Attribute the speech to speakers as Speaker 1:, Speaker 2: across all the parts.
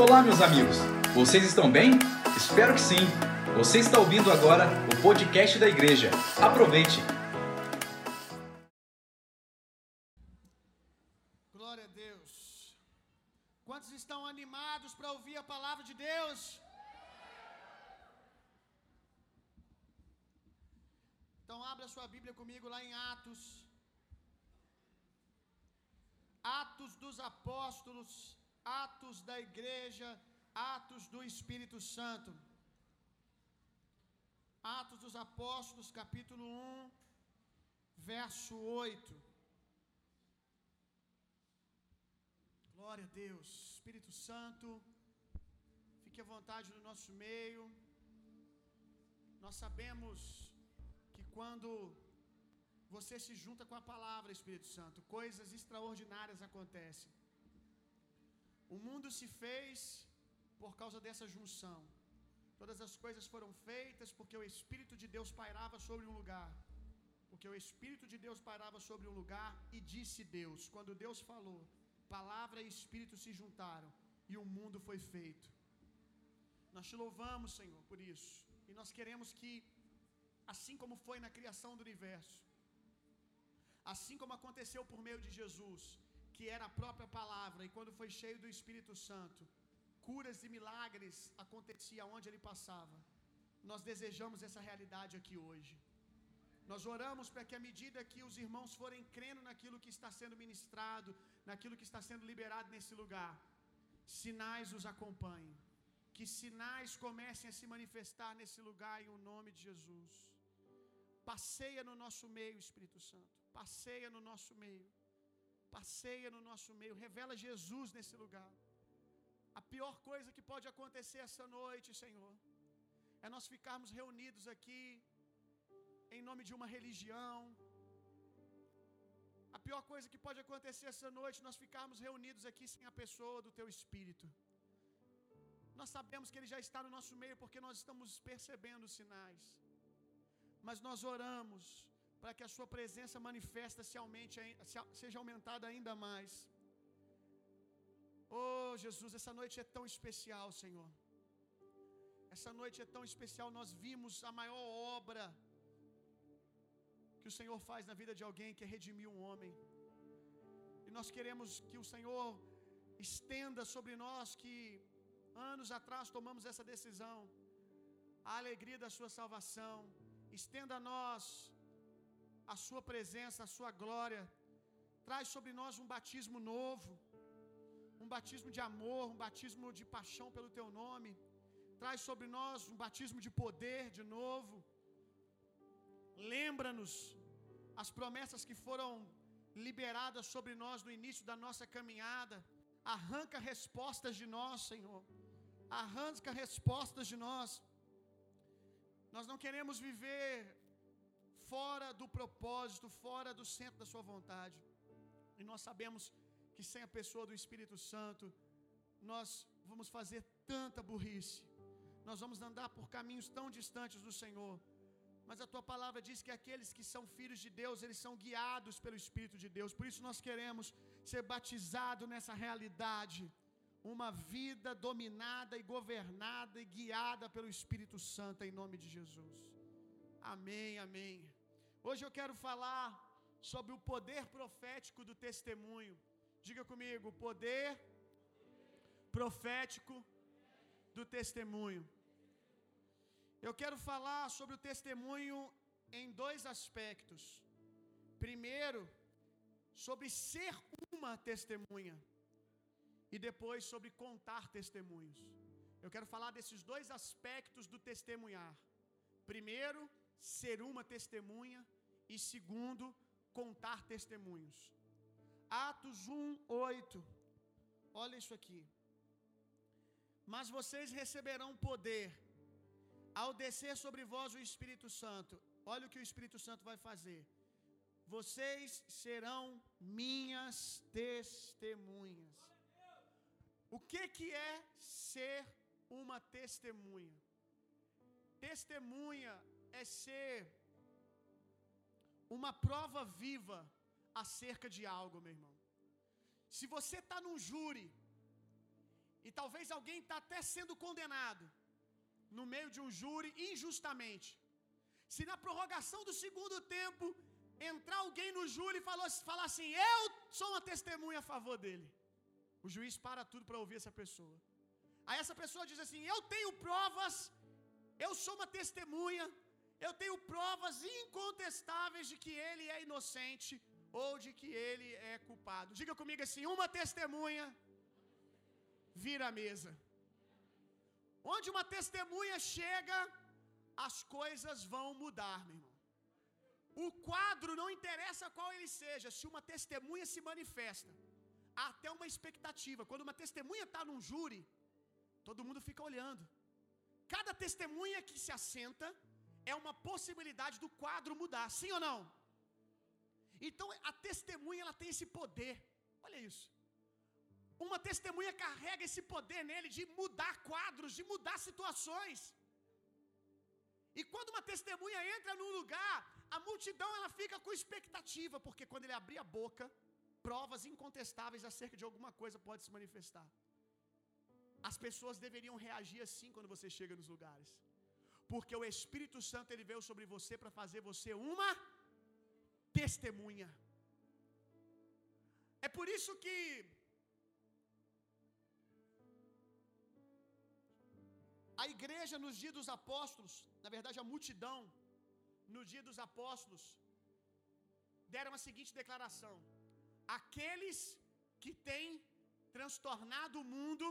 Speaker 1: Olá, meus amigos. Vocês estão bem? Espero que sim. Você está ouvindo agora o podcast da igreja. Aproveite.
Speaker 2: Glória a Deus. Quantos estão animados para ouvir a palavra de Deus? Então abra sua Bíblia comigo lá em Atos. Atos dos Apóstolos, Atos da Igreja, Atos do Espírito Santo. Atos dos Apóstolos, capítulo 1, verso 8. Glória a Deus. Espírito Santo, fique à vontade no nosso meio. Nós sabemos que quando você se junta com a palavra, Espírito Santo, coisas extraordinárias acontecem. O mundo se fez por causa dessa junção. Todas as coisas foram feitas porque o Espírito de Deus pairava sobre um lugar. Porque o Espírito de Deus pairava sobre um lugar e disse Deus. Quando Deus falou, palavra e Espírito se juntaram e o mundo foi feito. Nós te louvamos, Senhor, por isso. E nós queremos que, assim como foi na criação do universo, assim como aconteceu por meio de Jesus, que era a própria palavra, e quando foi cheio do Espírito Santo, curas e milagres aconteciam onde ele passava. Nós desejamos essa realidade aqui hoje. Nós oramos para que, à medida que os irmãos forem crendo naquilo que está sendo ministrado, naquilo que está sendo liberado nesse lugar, sinais os acompanhem. Que sinais comecem a se manifestar nesse lugar em o nome de Jesus. Passeia no nosso meio, Espírito Santo. Passeia no nosso meio. Passeia no nosso meio. Revela Jesus nesse lugar. A pior coisa que pode acontecer essa noite, Senhor, é nós ficarmos reunidos aqui em nome de uma religião. A pior coisa que pode acontecer essa noite, nós ficarmos reunidos aqui sem a pessoa do Teu Espírito. Nós sabemos que Ele já está no nosso meio porque nós estamos percebendo os sinais. Mas nós oramos para que a Sua presença manifesta se aumente, seja aumentada ainda mais. Oh Jesus, essa noite é tão especial, Senhor. Essa noite é tão especial. Nós vimos a maior obra que o Senhor faz na vida de alguém, que é redimir um homem. E nós queremos que o Senhor estenda sobre nós que anos atrás tomamos essa decisão, a alegria da Sua salvação. Estenda a nós a Sua presença, a Sua glória. Traz sobre nós um batismo novo, um batismo de amor, um batismo de paixão pelo Teu nome. Traz sobre nós um batismo de poder de novo. Lembra-nos as promessas que foram liberadas sobre nós no início da nossa caminhada. Arranca respostas de nós, Senhor. Arranca respostas de nós. Nós não queremos viver fora do propósito, fora do centro da Sua vontade. E nós sabemos que sem a pessoa do Espírito Santo, nós vamos fazer tanta burrice. Nós vamos andar por caminhos tão distantes do Senhor. Mas a tua palavra diz que aqueles que são filhos de Deus, eles são guiados pelo Espírito de Deus. Por isso nós queremos ser batizados nessa realidade. Uma vida dominada e governada e guiada pelo Espírito Santo, em nome de Jesus. Amém, amém. Hoje eu quero falar sobre o poder profético do testemunho. Diga comigo, poder profético do testemunho. Eu quero falar sobre o testemunho em dois aspectos. Primeiro, sobre ser uma testemunha, e depois sobre contar testemunhos. Eu quero falar desses dois aspectos do testemunhar. Primeiro, ser uma testemunha, e segundo, contar testemunhos. Atos 1, 8. Olha isso aqui. Mas vocês receberão poder ao descer sobre vós o Espírito Santo. Olha o que o Espírito Santo vai fazer. Vocês serão minhas testemunhas. O que que é ser uma testemunha? Testemunha é ser uma prova viva acerca de algo, meu irmão. Se você está num júri e talvez alguém está até sendo condenado no meio de um júri injustamente. Se na prorrogação do segundo tempo entrar alguém no júri e falar, falar assim: Eu sou uma testemunha a favor dele. O juiz para tudo para ouvir essa pessoa. Aí essa pessoa diz assim: Eu tenho provas, eu sou uma testemunha, eu tenho provas incontestáveis de que ele é inocente ou de que ele é culpado. Diga comigo assim: uma testemunha vira a mesa. Onde uma testemunha chega, as coisas vão mudar, meu irmão. O quadro não interessa qual ele seja, se uma testemunha se manifesta, há até uma expectativa. Quando uma testemunha está num júri, todo mundo fica olhando. Cada testemunha que se assenta é uma possibilidade do quadro mudar, sim ou não? Então a testemunha ela tem esse poder. Olha isso. Uma testemunha carrega esse poder nele de mudar quadros, de mudar situações. E quando uma testemunha entra num lugar, a multidão ela fica com expectativa, porque quando ele abrir a boca, provas incontestáveis acerca de alguma coisa pode se manifestar. As pessoas deveriam reagir assim quando você chega nos lugares. Porque o Espírito Santo ele veio sobre você para fazer você uma testemunha. É por isso que a igreja nos dias dos apóstolos, na verdade a multidão no dia dos apóstolos deram a seguinte declaração: Aqueles que têm transtornado o mundo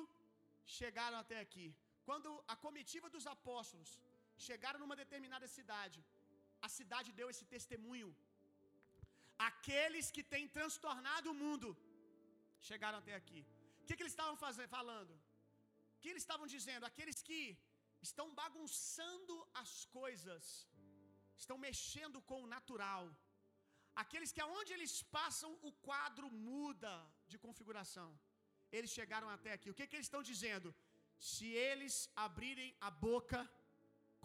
Speaker 2: chegaram até aqui. Quando a comitiva dos apóstolos chegaram numa determinada cidade, a cidade deu esse testemunho. Aqueles que têm transtornado o mundo chegaram até aqui. O que, que eles estavam fazendo, falando? O que eles estavam dizendo? Aqueles que estão bagunçando as coisas, estão mexendo com o natural. Aqueles que aonde eles passam, o quadro muda de configuração. Eles chegaram até aqui. O que, que eles estão dizendo? Se eles abrirem a boca,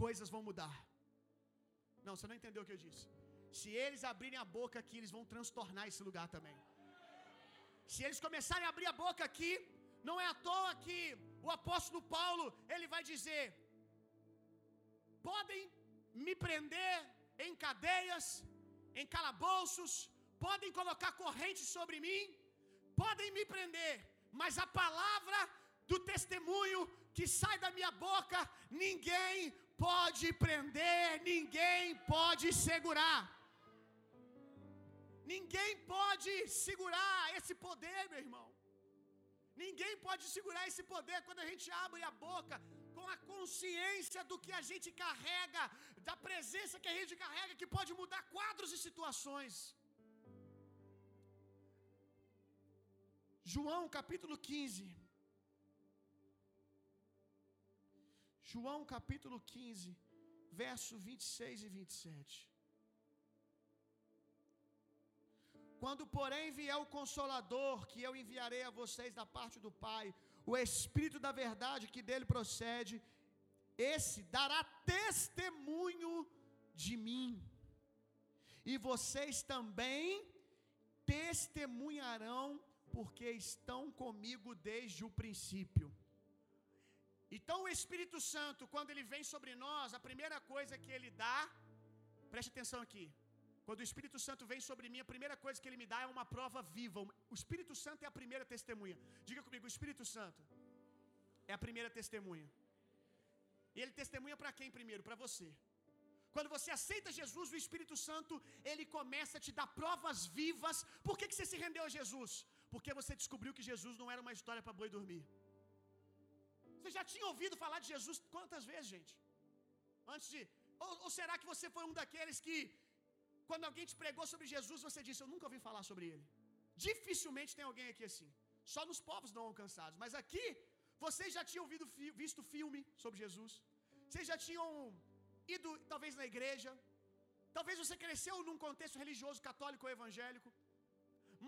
Speaker 2: coisas vão mudar. Não, você não entendeu o que eu disse. Se eles abrirem a boca aqui, eles vão transtornar esse lugar também. Se eles começarem a abrir a boca aqui, não é à toa que o apóstolo Paulo, ele vai dizer: podem me prender em cadeias, em calabouços, podem colocar correntes sobre mim, podem me prender, mas a palavra do testemunho que sai da minha boca, ninguém pode prender, ninguém pode segurar. Ninguém pode segurar esse poder, meu irmão. Ninguém pode segurar esse poder quando a gente abre a boca com a consciência do que a gente carrega, da presença que a gente carrega, que pode mudar quadros e situações. João capítulo 15. João capítulo 15, verso 26 e 27. Quando, porém, vier o Consolador, que eu enviarei a vocês da parte do Pai, o Espírito da Verdade que dele procede, esse dará testemunho de mim, e vocês também testemunharão, porque estão comigo desde o princípio. Então, o Espírito Santo, quando ele vem sobre nós, a primeira coisa que ele dá, preste atenção aqui. Quando o Espírito Santo vem sobre mim, a primeira coisa que ele me dá é uma prova viva. O Espírito Santo é a primeira testemunha. Diga comigo, o Espírito Santo é a primeira testemunha. E ele testemunha para quem primeiro? Para você. Quando você aceita Jesus, o Espírito Santo, ele começa a te dar provas vivas. Por que, que você se rendeu a Jesus? Porque você descobriu que Jesus não era uma história para boi dormir. Você já tinha ouvido falar de Jesus quantas vezes, gente? Antes de. Ou, ou será que você foi um daqueles que, quando alguém te pregou sobre Jesus, você disse: Eu nunca ouvi falar sobre ele? Dificilmente tem alguém aqui assim. Só nos povos não alcançados. Mas aqui, vocês já tinham ouvido, visto filme sobre Jesus. Vocês já tinham ido, talvez, na igreja. Talvez você cresceu num contexto religioso, católico ou evangélico.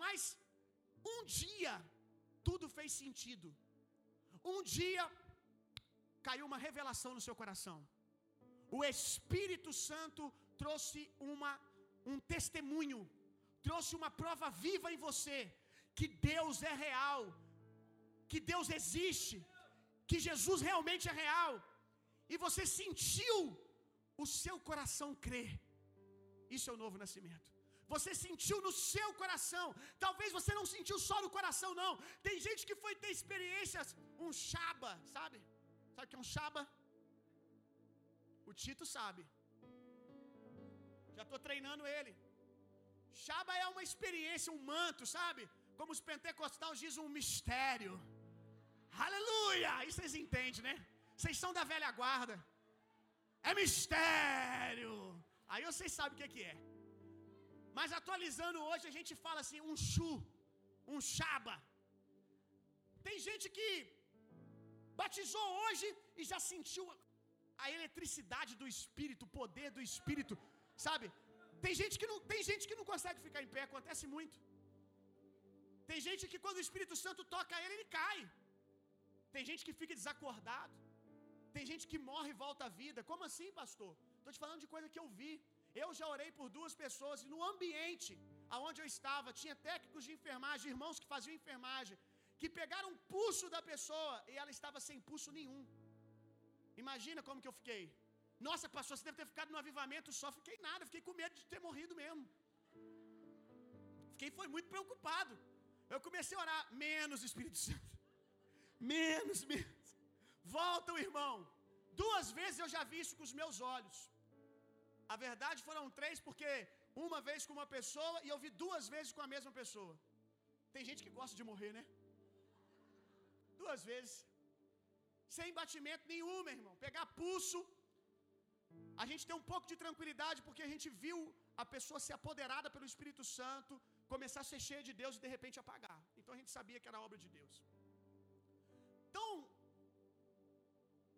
Speaker 2: Mas, um dia, tudo fez sentido. Um dia, caiu uma revelação no seu coração. O Espírito Santo trouxe uma, um testemunho, trouxe uma prova viva em você que Deus é real, que Deus existe, que Jesus realmente é real, e você sentiu o seu coração crer, isso é o novo nascimento. Você sentiu no seu coração. Talvez você não sentiu só no coração, não. Tem gente que foi ter experiências, um chaba, sabe? Sabe o que é um chaba? O Tito sabe. Já estou treinando ele. Chaba é uma experiência, um manto, sabe? Como os pentecostais dizem, um mistério. Aleluia! Isso vocês entendem, né? Vocês são da velha guarda. É mistério. Aí vocês sabem o que, é que é. Mas atualizando hoje, a gente fala assim: um chu, um chaba. Tem gente que batizou hoje e já sentiu a eletricidade do Espírito, o poder do Espírito, sabe? Tem gente que não, tem gente que não consegue ficar em pé, acontece muito. Tem gente que quando o Espírito Santo toca ele, ele cai. Tem gente que fica desacordado. Tem gente que morre e volta à vida. Como assim, pastor? Estou te falando de coisa que eu vi. Eu já orei por duas pessoas e no ambiente aonde eu estava, tinha técnicos de enfermagem, irmãos que faziam enfermagem, que pegaram o pulso da pessoa e ela estava sem pulso nenhum. Imagina como que eu fiquei. Nossa, pastor, você deve ter ficado no avivamento só. Fiquei nada, fiquei com medo de ter morrido mesmo. Fiquei foi muito preocupado. Eu comecei a orar, menos Espírito Santo. Menos, menos. Volta o irmão. Duas vezes eu já vi isso com os meus olhos. A verdade foram três, porque uma vez com uma pessoa e eu vi duas vezes com a mesma pessoa. Tem gente que gosta de morrer, né? Duas vezes. Sem batimento nenhum, meu irmão. Pegar pulso. A gente tem um pouco de tranquilidade porque a gente viu a pessoa ser apoderada pelo Espírito Santo, começar a ser cheia de Deus e de repente apagar. Então a gente sabia que era obra de Deus. Então,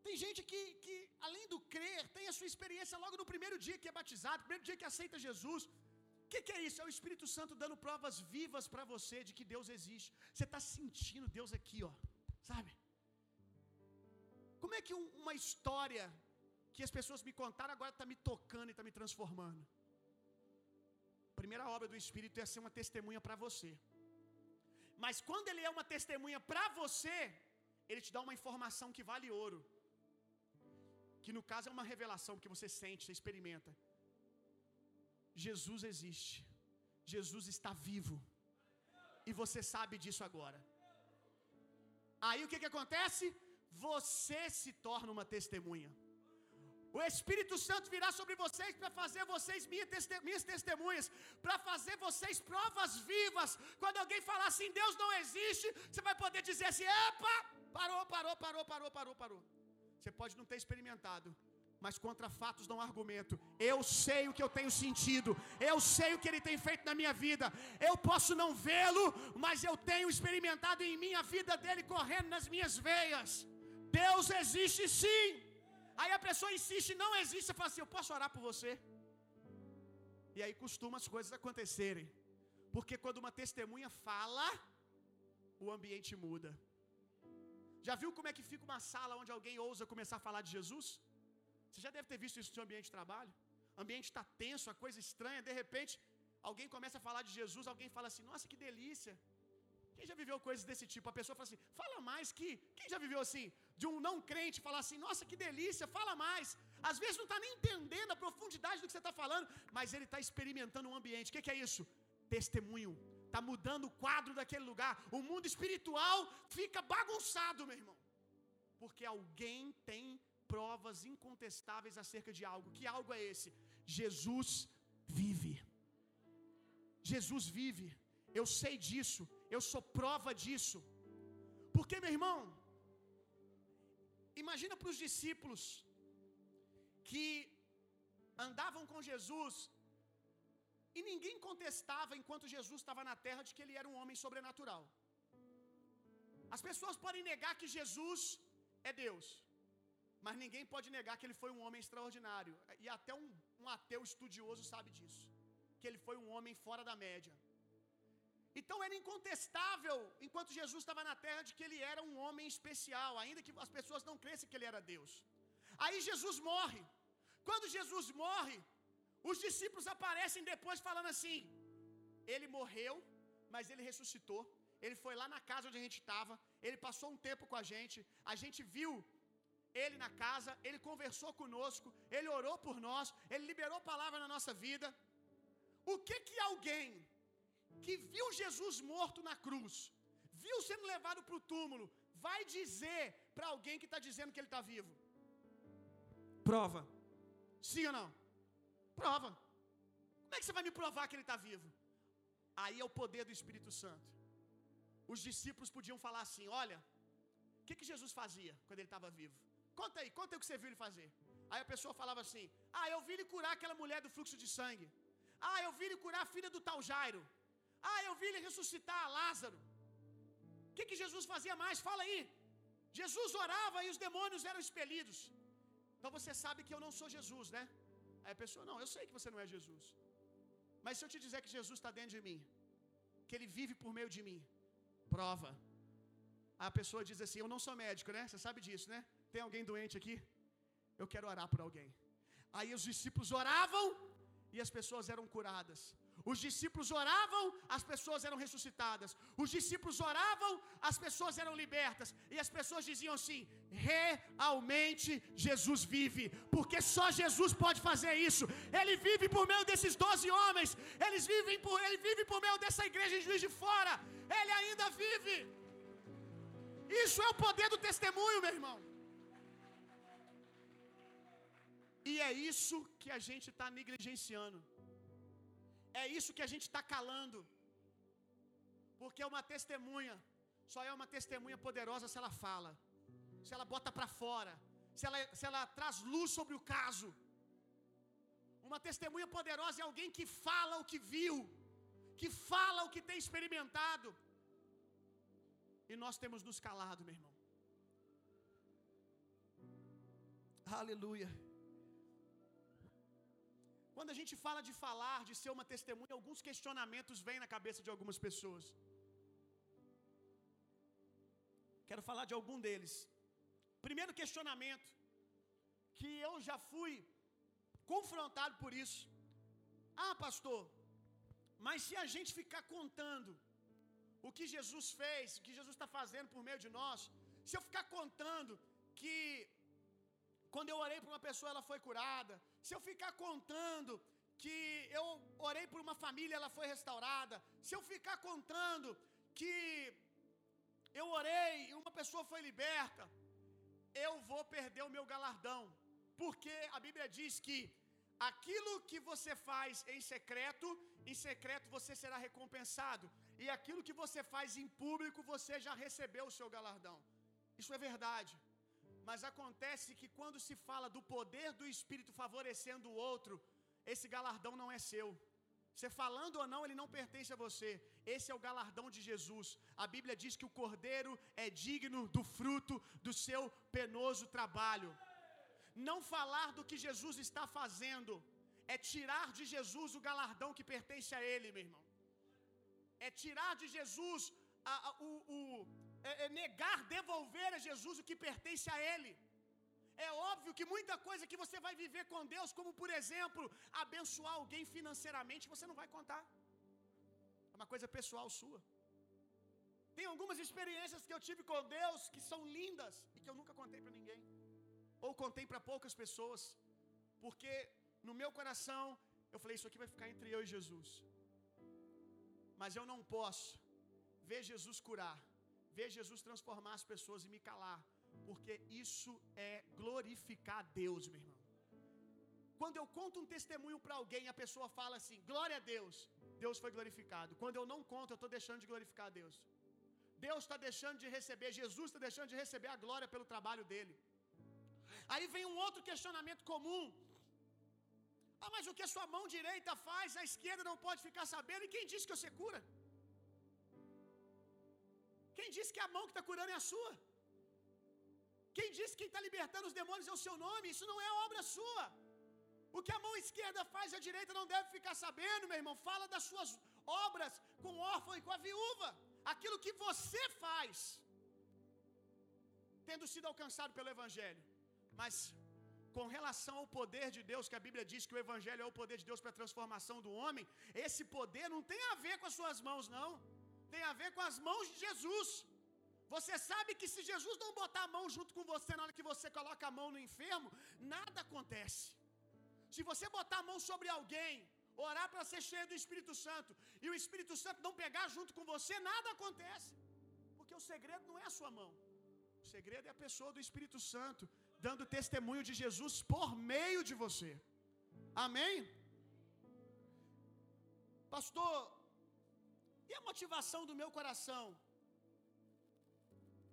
Speaker 2: tem gente que, que, além do crer, tem a sua experiência logo no primeiro dia que é batizado, primeiro dia que aceita Jesus. O que, que, é isso? É o Espírito Santo dando provas vivas para você de que Deus existe. Você está sentindo Deus aqui, ó, sabe? Como é que um, uma história que as pessoas me contaram agora está me tocando e está me transformando? A primeira obra do Espírito é ser uma testemunha para você. Mas quando ele é uma testemunha para você, ele te dá uma informação que vale ouro que no caso é uma revelação que você sente, você experimenta. Jesus existe. Jesus está vivo. E você sabe disso agora. Aí o que, que acontece? Você se torna uma testemunha. O Espírito Santo virá sobre vocês para fazer vocês minhas testemunhas, para fazer vocês provas vivas. Quando alguém falar assim, Deus não existe, você vai poder dizer assim: epa, parou, parou, parou, parou, parou, parou. Você pode não ter experimentado, mas contra fatos não argumento. Eu sei o que eu tenho sentido, eu sei o que ele tem feito na minha vida. Eu posso não vê-lo, mas eu tenho experimentado em mim a vida dele correndo nas minhas veias. Deus existe sim. Aí a pessoa insiste, não existe, fala assim: Eu posso orar por você? E aí costuma as coisas acontecerem, porque quando uma testemunha fala, o ambiente muda. Já viu como é que fica uma sala onde alguém ousa começar a falar de Jesus? Você já deve ter visto isso no seu ambiente de trabalho. O ambiente está tenso, a coisa estranha, de repente, alguém começa a falar de Jesus, alguém fala assim: Nossa, que delícia. Quem já viveu coisas desse tipo? A pessoa fala assim: Fala mais que. Quem já viveu assim? De um não crente falar assim: Nossa, que delícia, fala mais. Às vezes não está nem entendendo a profundidade do que você está falando, mas ele está experimentando um ambiente. O que, que é isso? Testemunho está mudando o quadro daquele lugar. O mundo espiritual fica bagunçado, meu irmão. Porque alguém tem provas incontestáveis acerca de algo. Que algo é esse? Jesus vive. Jesus vive. Eu sei disso. Eu sou prova disso. Porque, meu irmão, imagina para os discípulos que andavam com Jesus e ninguém contestava enquanto Jesus estava na terra de que ele era um homem sobrenatural. As pessoas podem negar que Jesus é Deus, mas ninguém pode negar que ele foi um homem extraordinário. E até um, um ateu estudioso sabe disso, que ele foi um homem fora da média. Então era incontestável, enquanto Jesus estava na terra, de que ele era um homem especial, ainda que as pessoas não crescem que ele era Deus. Aí Jesus morre. Quando Jesus morre, os discípulos aparecem depois falando assim: Ele morreu, mas ele ressuscitou. Ele foi lá na casa onde a gente estava, ele passou um tempo com a gente, a gente viu ele na casa, ele conversou conosco, ele orou por nós, ele liberou palavra na nossa vida. O que que alguém que viu Jesus morto na cruz, viu sendo levado para o túmulo, vai dizer para alguém que está dizendo que ele está vivo? Prova. Sim ou não? Prova. Como é que você vai me provar que ele está vivo? Aí é o poder do Espírito Santo. Os discípulos podiam falar assim: Olha, o que, que Jesus fazia quando ele estava vivo? Conta aí, conta aí o que você viu ele fazer. Aí a pessoa falava assim: Ah, eu vi ele curar aquela mulher do fluxo de sangue. Ah, eu vi ele curar a filha do tal Jairo. Ah, eu vi ele ressuscitar Lázaro. O que, que Jesus fazia mais? Fala aí. Jesus orava e os demônios eram expelidos. Então você sabe que eu não sou Jesus, né? Aí a pessoa, não, eu sei que você não é Jesus. Mas se eu te dizer que Jesus está dentro de mim, que ele vive por meio de mim, prova. Aí a pessoa diz assim: Eu não sou médico, né? Você sabe disso, né? Tem alguém doente aqui? Eu quero orar por alguém. Aí os discípulos oravam e as pessoas eram curadas. Os discípulos oravam, as pessoas eram ressuscitadas. Os discípulos oravam, as pessoas eram libertas. E as pessoas diziam assim: realmente Jesus vive, porque só Jesus pode fazer isso. Ele vive por meio desses doze homens. Eles vivem por, ele vive por meio dessa igreja de Juiz de Fora. Ele ainda vive. Isso é o poder do testemunho, meu irmão. E é isso que a gente está negligenciando. É isso que a gente está calando. Porque uma testemunha só é uma testemunha poderosa se ela fala, se ela bota para fora, se ela, se ela traz luz sobre o caso. Uma testemunha poderosa é alguém que fala o que viu, que fala o que tem experimentado. E nós temos nos calado, meu irmão. Aleluia. Quando a gente fala de falar, de ser uma testemunha, alguns questionamentos vêm na cabeça de algumas pessoas. Quero falar de algum deles. Primeiro questionamento, que eu já fui confrontado por isso. Ah, pastor, mas se a gente ficar contando o que Jesus fez, o que Jesus está fazendo por meio de nós, se eu ficar contando que quando eu orei por uma pessoa ela foi curada, se eu ficar contando que eu orei por uma família ela foi restaurada, se eu ficar contando que eu orei e uma pessoa foi liberta, eu vou perder o meu galardão, porque a Bíblia diz que aquilo que você faz em secreto, em secreto você será recompensado, e aquilo que você faz em público você já recebeu o seu galardão. Isso é verdade. Mas acontece que quando se fala do poder do Espírito favorecendo o outro, esse galardão não é seu. Você falando ou não, ele não pertence a você. Esse é o galardão de Jesus. A Bíblia diz que o cordeiro é digno do fruto do seu penoso trabalho. Não falar do que Jesus está fazendo é tirar de Jesus o galardão que pertence a ele, meu irmão. É tirar de Jesus a, a, o, o é, é negar, devolver a Jesus o que pertence a Ele. É óbvio que muita coisa que você vai viver com Deus, como por exemplo, abençoar alguém financeiramente, você não vai contar. É uma coisa pessoal sua. Tem algumas experiências que eu tive com Deus que são lindas e que eu nunca contei para ninguém, ou contei para poucas pessoas, porque no meu coração eu falei: Isso aqui vai ficar entre eu e Jesus. Mas eu não posso ver Jesus curar ver Jesus transformar as pessoas e me calar, porque isso é glorificar Deus, meu irmão. Quando eu conto um testemunho para alguém, a pessoa fala assim: glória a Deus, Deus foi glorificado. Quando eu não conto, eu estou deixando de glorificar a Deus. Deus está deixando de receber, Jesus está deixando de receber a glória pelo trabalho dele. Aí vem um outro questionamento comum. Ah, mas o que a sua mão direita faz, a esquerda não pode ficar sabendo, e quem disse que você cura? Quem disse que a mão que está curando é a sua? Quem disse que quem está libertando os demônios é o seu nome? Isso não é obra sua. O que a mão esquerda faz, a direita não deve ficar sabendo, meu irmão. Fala das suas obras com o órfão e com a viúva. Aquilo que você faz, tendo sido alcançado pelo Evangelho. Mas com relação ao poder de Deus, que a Bíblia diz que o Evangelho é o poder de Deus para a transformação do homem, esse poder não tem a ver com as suas mãos, não. Tem a ver com as mãos de Jesus. Você sabe que se Jesus não botar a mão junto com você na hora que você coloca a mão no enfermo, nada acontece. Se você botar a mão sobre alguém, orar para ser cheio do Espírito Santo, e o Espírito Santo não pegar junto com você, nada acontece. Porque o segredo não é a sua mão. O segredo é a pessoa do Espírito Santo dando testemunho de Jesus por meio de você. Amém? Pastor, e a motivação do meu coração?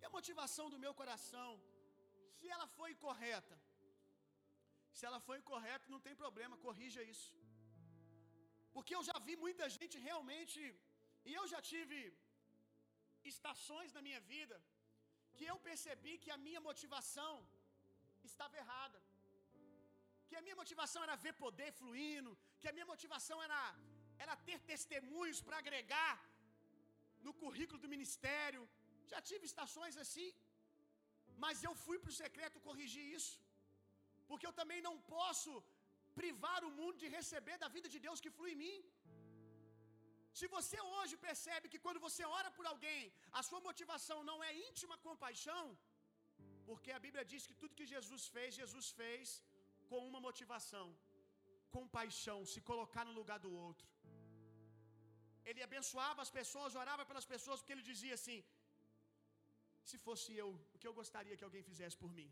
Speaker 2: E a motivação do meu coração? Se ela foi correta. Se ela foi incorreta, não tem problema, corrija isso. Porque eu já vi muita gente realmente, e eu já tive estações na minha vida que eu percebi que a minha motivação estava errada. Que a minha motivação era ver poder fluindo, que a minha motivação era era ter testemunhos para agregar no currículo do ministério. Já tive estações assim, mas eu fui para o secreto corrigir isso, porque eu também não posso privar o mundo de receber da vida de Deus que flui em mim. Se você hoje percebe que quando você ora por alguém, a sua motivação não é íntima compaixão, porque a Bíblia diz que tudo que Jesus fez, Jesus fez com uma motivação: compaixão, se colocar no lugar do outro. Ele abençoava as pessoas, orava pelas pessoas, porque ele dizia assim: se fosse eu, o que eu gostaria que alguém fizesse por mim?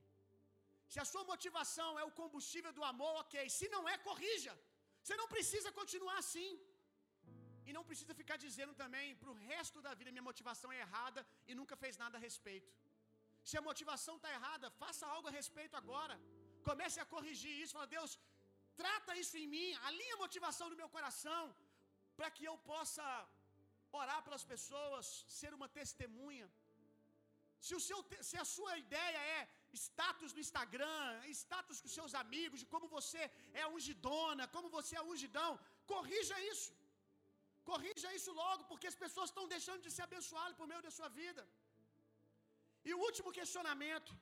Speaker 2: Se a sua motivação é o combustível do amor, ok. Se não é, corrija. Você não precisa continuar assim. E não precisa ficar dizendo também para o resto da vida: minha motivação é errada e nunca fez nada a respeito. Se a motivação está errada, faça algo a respeito agora. Comece a corrigir isso. Fala, Deus, trata isso em mim, alinha a motivação do meu coração, para que eu possa orar pelas pessoas, ser uma testemunha. Se, o seu, se a sua ideia é status no Instagram, status com seus amigos, de como você é ungidona, como você é ungidão, corrija isso. Corrija isso logo, porque as pessoas estão deixando de ser abençoadas por meio da sua vida. E o último questionamento: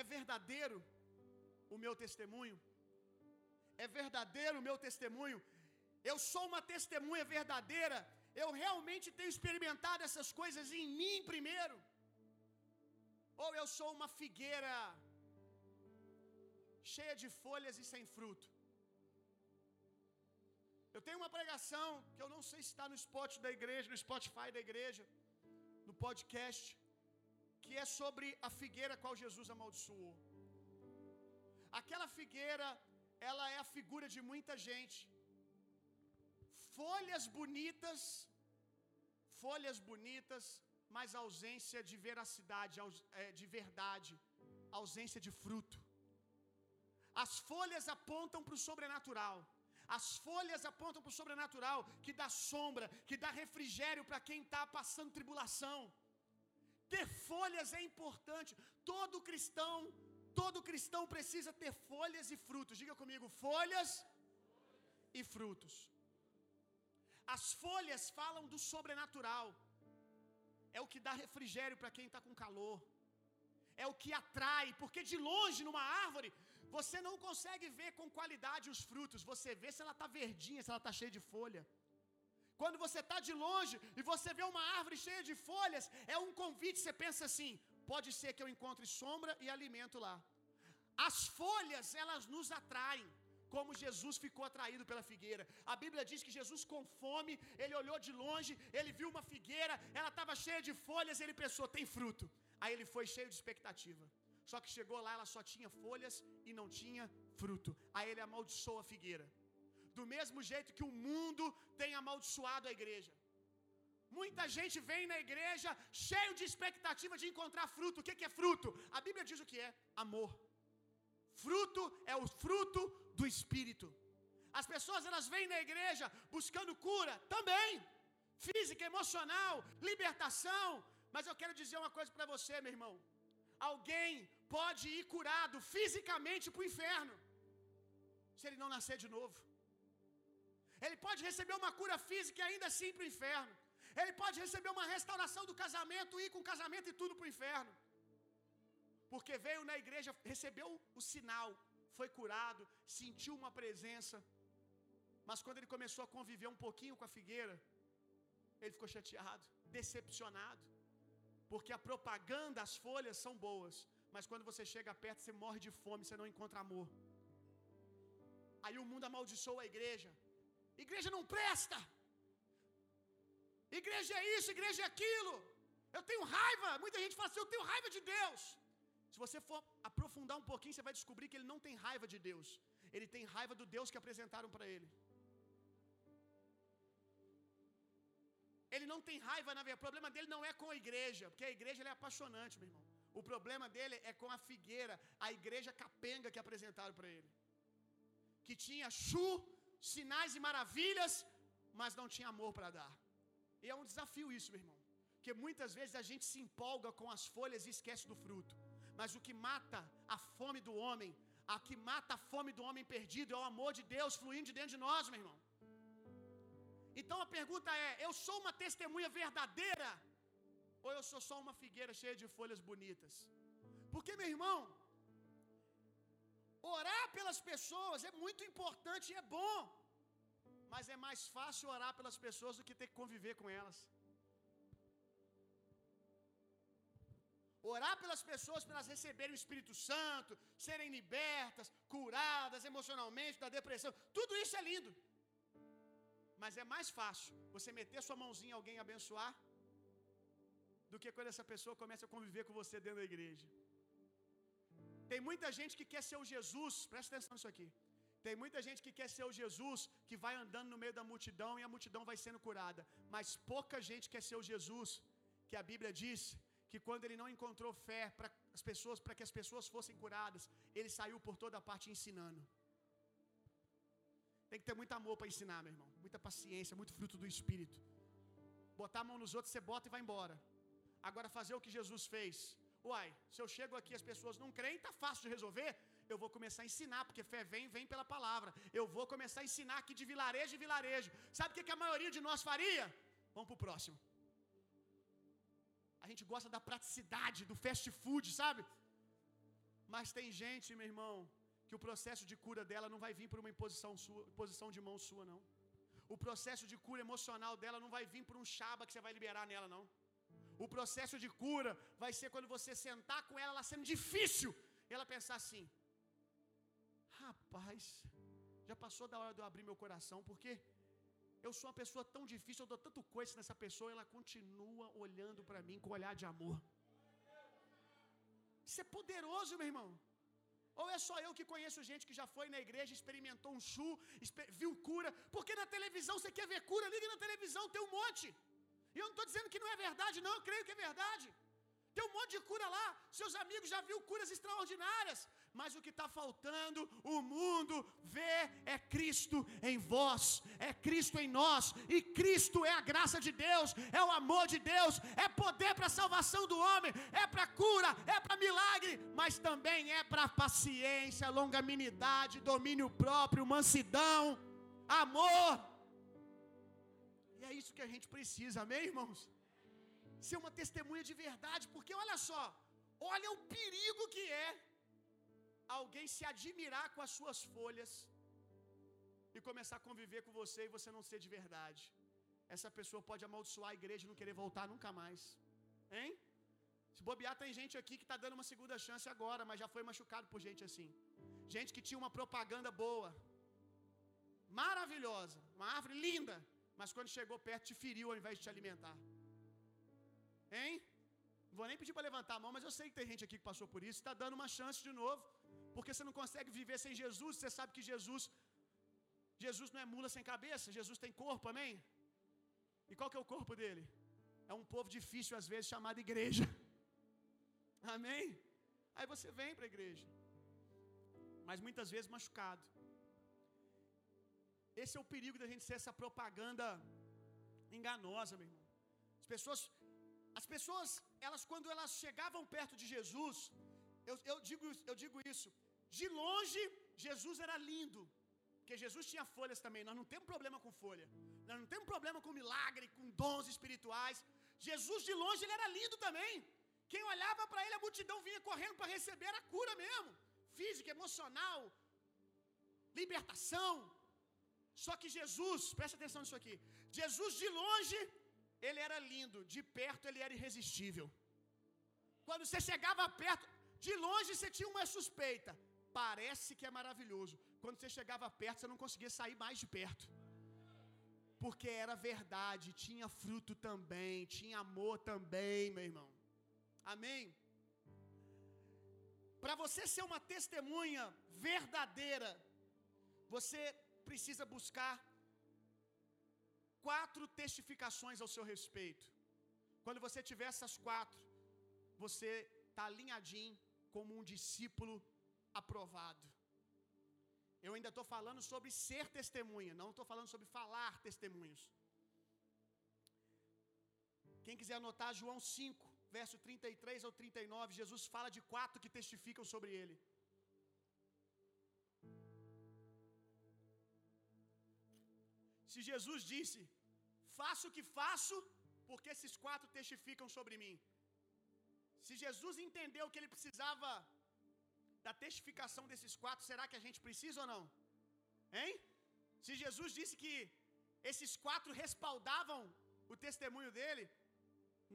Speaker 2: é verdadeiro o meu testemunho? É verdadeiro o meu testemunho? Eu sou uma testemunha verdadeira? Eu realmente tenho experimentado essas coisas em mim primeiro? Ou eu sou uma figueira cheia de folhas e sem fruto? Eu tenho uma pregação que eu não sei se está no spot da igreja, no Spotify da igreja, no podcast, que é sobre a figueira qual Jesus amaldiçoou. Aquela figueira, ela é a figura de muita gente. Folhas bonitas, folhas bonitas, mas ausência de veracidade, é, de verdade, ausência de fruto. As folhas apontam para o sobrenatural. As folhas apontam para o sobrenatural, que dá sombra, que dá refrigério para quem está passando tribulação. Ter folhas é importante. Todo cristão, todo cristão precisa ter folhas e frutos. Diga comigo, folhas e frutos. As folhas falam do sobrenatural. É o que dá refrigério para quem está com calor. É o que atrai, porque de longe numa árvore você não consegue ver com qualidade os frutos, você vê se ela está verdinha, se ela está cheia de folha. Quando você está de longe e você vê uma árvore cheia de folhas, é um convite, você pensa assim: pode ser que eu encontre sombra e alimento lá. As folhas, elas nos atraem, como Jesus ficou atraído pela figueira. A Bíblia diz que Jesus, com fome, ele olhou de longe, ele viu uma figueira, ela estava cheia de folhas, ele pensou: tem fruto. Aí ele foi cheio de expectativa. Só que chegou lá, ela só tinha folhas e não tinha fruto. Aí ele amaldiçoou a figueira. Do mesmo jeito que o mundo tem amaldiçoado a igreja. Muita gente vem na igreja cheio de expectativa de encontrar fruto. O que é fruto? A Bíblia diz o que é: amor. Fruto é o fruto do Espírito. As pessoas elas vêm na igreja buscando cura também, física, emocional, libertação. Mas eu quero dizer uma coisa para você, meu irmão. Alguém pode ir curado fisicamente para o inferno, se ele não nascer de novo. Ele pode receber uma cura física e ainda assim para o inferno. Ele pode receber uma restauração do casamento e ir com o casamento e tudo para o inferno. Porque veio na igreja, recebeu o sinal, foi curado, sentiu uma presença. Mas quando ele começou a conviver um pouquinho com a figueira, Ele ficou chateado, decepcionado. Porque a propaganda, as folhas são boas, mas quando você chega perto, você morre de fome, você não encontra amor. Aí o mundo amaldiçoa a igreja. Igreja não presta. Igreja é isso, igreja é aquilo. Eu tenho raiva. Muita gente fala assim: eu tenho raiva de Deus. Se você for aprofundar um pouquinho, você vai descobrir que ele não tem raiva de Deus. Ele tem raiva do Deus que apresentaram para ele. Ele não tem raiva, na verdade. O problema dele não é com a igreja, porque a igreja é apaixonante, meu irmão. O problema dele é com a figueira, a igreja capenga que apresentaram para ele. Que tinha chu, sinais e maravilhas, mas não tinha amor para dar. E é um desafio isso, meu irmão. Porque muitas vezes a gente se empolga com as folhas e esquece do fruto. Mas o que mata a fome do homem, a que mata a fome do homem perdido é o amor de Deus fluindo de dentro de nós, meu irmão. Então a pergunta é: eu sou uma testemunha verdadeira? Ou eu sou só uma figueira cheia de folhas bonitas? Porque, meu irmão, orar pelas pessoas é muito importante e é bom. Mas é mais fácil orar pelas pessoas do que ter que conviver com elas. Orar pelas pessoas para elas receberem o Espírito Santo, serem libertas, curadas emocionalmente da depressão, tudo isso é lindo. Mas é mais fácil você meter sua mãozinha em alguém e abençoar do que quando essa pessoa começa a conviver com você dentro da igreja. Tem muita gente que quer ser o Jesus, presta atenção nisso aqui. Tem muita gente que quer ser o Jesus que vai andando no meio da multidão e a multidão vai sendo curada, mas pouca gente quer ser o Jesus que a Bíblia diz que quando ele não encontrou fé para as pessoas, para que as pessoas fossem curadas, ele saiu por toda a parte ensinando. Tem que ter muito amor para ensinar, meu irmão. Muita paciência, muito fruto do Espírito. Botar a mão nos outros, você bota e vai embora. Agora, fazer o que Jesus fez. Uai, se eu chego aqui as pessoas não creem, tá fácil de resolver. Eu vou começar a ensinar, porque fé vem, vem pela palavra. Eu vou começar a ensinar aqui de vilarejo em vilarejo. Sabe o que, a maioria de nós faria? Vamos pro próximo. A gente gosta da praticidade, do fast food, sabe? Mas tem gente, meu irmão, que o processo de cura dela não vai vir por uma imposição, sua, imposição de mão sua, não. O processo de cura emocional dela não vai vir por um chaba que você vai liberar nela, não. O processo de cura vai ser quando você sentar com ela, ela sendo difícil, ela pensar assim: rapaz, já passou da hora de eu abrir meu coração, porque eu sou uma pessoa tão difícil, eu dou tanto coisa nessa pessoa, e ela continua olhando para mim com olhar de amor. Isso é poderoso, meu irmão. Ou é só eu que conheço gente que já foi na igreja, experimentou um chu, viu cura? Porque na televisão você quer ver cura, liga na televisão, tem um monte. E eu não estou dizendo que não é verdade, não, eu creio que é verdade. Tem um monte de cura lá. Seus amigos já viu curas extraordinárias. Mas o que está faltando, o mundo vê é Cristo em vós, é Cristo em nós, e Cristo é a graça de Deus, é o amor de Deus, é poder para a salvação do homem, é para cura, é para milagre, mas também é para paciência, longanimidade, domínio próprio, mansidão, amor. E é isso que a gente precisa, amém, irmãos? Ser uma testemunha de verdade, porque olha só, olha o perigo que é alguém se admirar com as suas folhas e começar a conviver com você e você não ser de verdade. Essa pessoa pode amaldiçoar a igreja e não querer voltar nunca mais. Hein? Se bobear, tem gente aqui que está dando uma segunda chance agora, mas já foi machucado por gente assim. Gente que tinha uma propaganda boa, maravilhosa, uma árvore linda, mas quando chegou perto te feriu ao invés de te alimentar. Hein? Não vou nem pedir para levantar a mão, mas eu sei que tem gente aqui que passou por isso, está dando uma chance de novo, porque você não consegue viver sem Jesus, você sabe que Jesus Jesus não é mula sem cabeça, Jesus tem corpo, amém? E qual que é o corpo dele? É um povo difícil às vezes chamado igreja. Amém? Aí você vem para a igreja, mas muitas vezes machucado. Esse é o perigo da gente ser essa propaganda enganosa, meu irmão. As pessoas as pessoas, elas quando elas chegavam perto de Jesus, eu, eu, digo, eu digo isso, de longe Jesus era lindo, porque Jesus tinha folhas também. Nós não temos problema com folha, nós não temos problema com milagre, com dons espirituais. Jesus de longe ele era lindo também. Quem olhava para ele, a multidão vinha correndo para receber a cura mesmo, física, emocional, libertação. Só que Jesus, presta atenção nisso aqui. Jesus de longe ele era lindo, de perto ele era irresistível. Quando você chegava perto, de longe você tinha uma suspeita. Parece que é maravilhoso. Quando você chegava perto, você não conseguia sair mais de perto. Porque era verdade, tinha fruto também, tinha amor também, meu irmão. Amém? Para você ser uma testemunha verdadeira, você precisa buscar quatro testificações ao seu respeito. Quando você tiver essas quatro, você está alinhadinho como um discípulo aprovado. Eu ainda estou falando sobre ser testemunha, não estou falando sobre falar testemunhos. Quem quiser anotar João 5, verso 33 ao 39, Jesus fala de quatro que testificam sobre ele. Se Jesus disse: Faço o que faço, porque esses quatro testificam sobre mim. Se Jesus entendeu que ele precisava da testificação desses quatro, será que a gente precisa ou não? Hein? Se Jesus disse que esses quatro respaldavam o testemunho dele,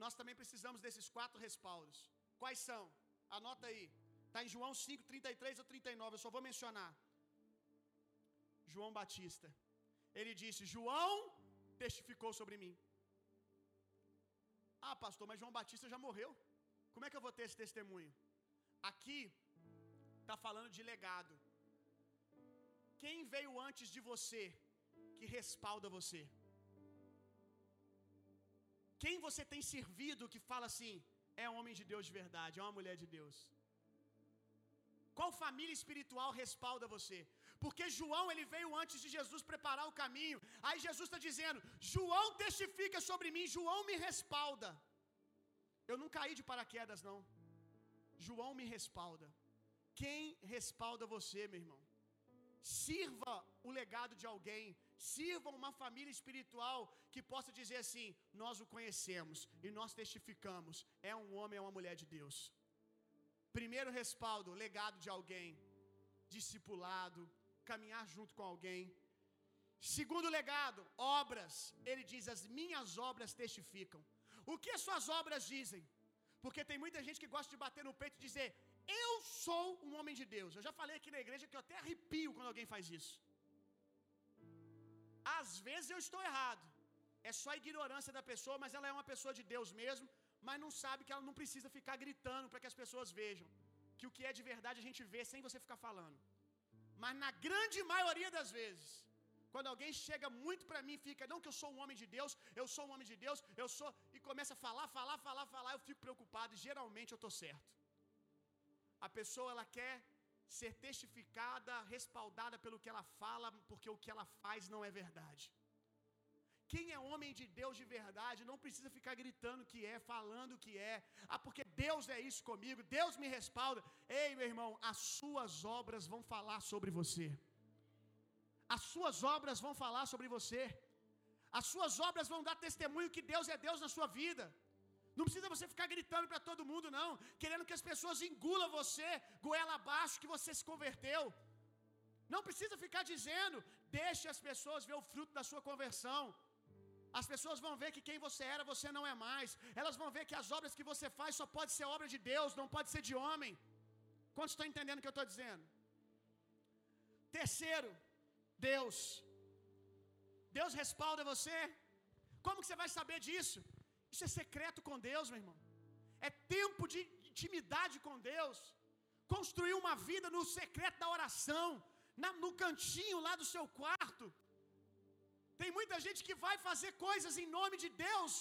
Speaker 2: nós também precisamos desses quatro respaldos. Quais são? Anota aí. Está em João 5, 33 ou 39. Eu só vou mencionar. João Batista. Ele disse: João testificou sobre mim. Ah, pastor, mas João Batista já morreu. Como é que eu vou ter esse testemunho? Aqui está falando de legado. Quem veio antes de você que respalda você? Quem você tem servido que fala assim, é homem de Deus de verdade, é uma mulher de Deus? Qual família espiritual respalda você? Porque João ele veio antes de Jesus preparar o caminho. Aí Jesus está dizendo: João testifica sobre mim, João me respalda. Eu não caí de paraquedas, não. João me respalda. Quem respalda você, meu irmão? Sirva o legado de alguém, sirva uma família espiritual que possa dizer assim: nós o conhecemos e nós testificamos, é um homem, é uma mulher de Deus. Primeiro respaldo, legado de alguém, discipulado, caminhar junto com alguém. Segundo legado, obras. Ele diz: As minhas obras testificam. O que as suas obras dizem? Porque tem muita gente que gosta de bater no peito e dizer: Eu sou um homem de Deus. Eu já falei aqui na igreja que eu até arrepio quando alguém faz isso. Às vezes eu estou errado. É só a ignorância da pessoa, mas ela é uma pessoa de Deus mesmo, mas não sabe que ela não precisa ficar gritando para que as pessoas vejam. Que o que é de verdade a gente vê sem você ficar falando. Mas na grande maioria das vezes, quando alguém chega muito para mim fica, não que eu sou um homem de Deus, eu sou um homem de Deus, eu sou, e começa a falar, falar, falar, falar, eu fico preocupado e geralmente eu estou certo. A pessoa ela quer ser testificada, respaldada pelo que ela fala, porque o que ela faz não é verdade. Quem é homem de Deus de verdade não precisa ficar gritando que é, falando que é. Ah, porque Deus é isso comigo, Deus me respalda. Ei, meu irmão, as suas obras vão falar sobre você. As suas obras vão falar sobre você. As suas obras vão dar testemunho que Deus é Deus na sua vida. Não precisa você ficar gritando para todo mundo, não, querendo que as pessoas engulam você, goela abaixo que você se converteu. Não precisa ficar dizendo, deixe as pessoas ver o fruto da sua conversão. As pessoas vão ver que quem você era, você não é mais. Elas vão ver que as obras que você faz só pode ser obra de Deus, não pode ser de homem. Quantos estão entendendo o que eu estou dizendo? Terceiro, Deus. Deus respalda você. Como que você vai saber disso? Isso é secreto com Deus, meu irmão. É tempo de intimidade com Deus. Construir uma vida no secreto da oração, na, no cantinho lá do seu quarto. Tem muita gente que vai fazer coisas em nome de Deus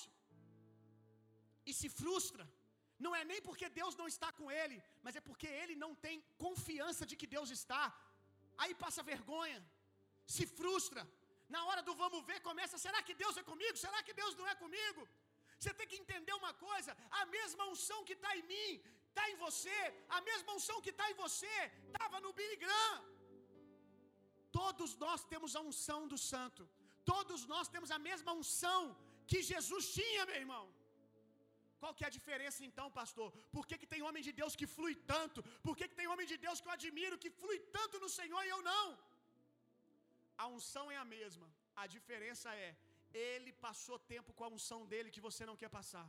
Speaker 2: e se frustra. Não é nem porque Deus não está com ele, mas é porque ele não tem confiança de que Deus está. Aí passa vergonha, se frustra. Na hora do vamos ver, começa: será que Deus é comigo? Será que Deus não é comigo? Você tem que entender uma coisa: a mesma unção que está em mim, está em você, a mesma unção que está em você, estava no Billy Graham. Todos nós temos a unção do Santo, todos nós temos a mesma unção que Jesus tinha, meu irmão. Qual que é a diferença então, pastor? Por que, que tem homem de Deus que flui tanto? Por que, que tem homem de Deus que eu admiro que flui tanto no Senhor e eu não? A unção é a mesma. A diferença é ele passou tempo com a unção dele que você não quer passar.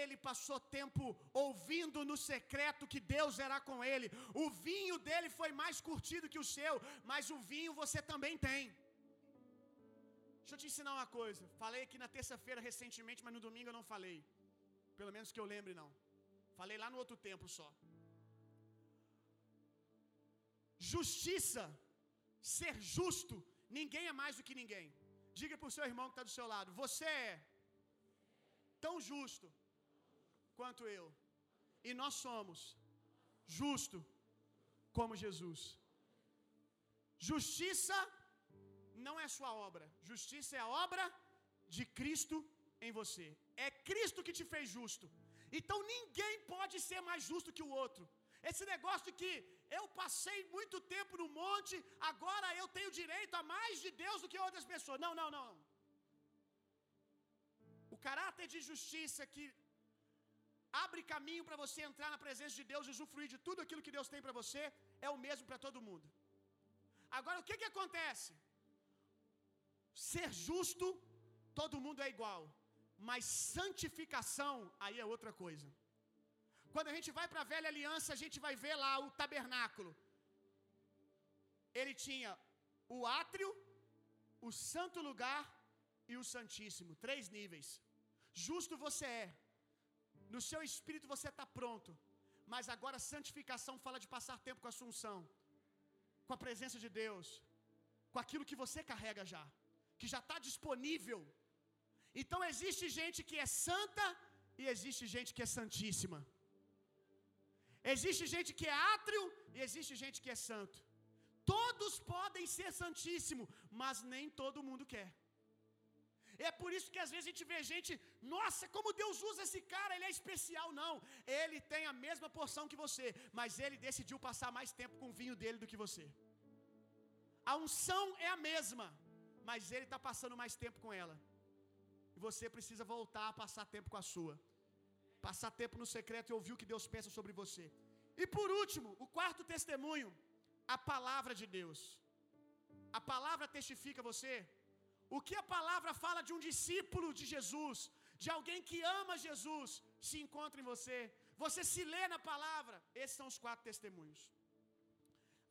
Speaker 2: Ele passou tempo ouvindo no secreto que Deus era com ele. O vinho dele foi mais curtido que o seu, mas o vinho você também tem. Deixa eu te ensinar uma coisa. Falei aqui na terça-feira recentemente, mas no domingo eu não falei. Pelo menos que eu lembre, não. Falei lá no outro tempo só. Justiça, ser justo, ninguém é mais do que ninguém. Diga para o seu irmão que está do seu lado: Você é tão justo quanto eu, e nós somos justo como Jesus. Justiça não é sua obra, justiça é a obra de Cristo em você. É Cristo que te fez justo. Então ninguém pode ser mais justo que o outro. Esse negócio de que eu passei muito tempo no monte, agora eu tenho direito a mais de Deus do que outras pessoas. Não, não, não. O caráter de justiça que abre caminho para você entrar na presença de Deus e usufruir de tudo aquilo que Deus tem para você, é o mesmo para todo mundo. Agora, o que, que acontece? Ser justo, todo mundo é igual, mas santificação, aí é outra coisa. Quando a gente vai para a velha aliança, a gente vai ver lá o tabernáculo. Ele tinha o átrio, o santo lugar e o santíssimo, três níveis. Justo você é, no seu espírito você está pronto, mas agora santificação fala de passar tempo com a assunção, com a presença de Deus, com aquilo que você carrega já, que já está disponível. Então existe gente que é santa e existe gente que é santíssima. Existe gente que é átrio e existe gente que é santo. Todos podem ser santíssimo, mas nem todo mundo quer. É por isso que às vezes a gente vê gente, nossa, como Deus usa esse cara, ele é especial. Não, ele tem a mesma porção que você, mas ele decidiu passar mais tempo com o vinho dele do que você. A unção é a mesma, mas ele está passando mais tempo com ela. E você precisa voltar a passar tempo com a sua. Passar tempo no secreto e ouvir o que Deus pensa sobre você. E por último, o quarto testemunho, a palavra de Deus. A palavra testifica você. O que a palavra fala de um discípulo de Jesus, de alguém que ama Jesus, se encontra em você. Você se lê na palavra. Esses são os quatro testemunhos.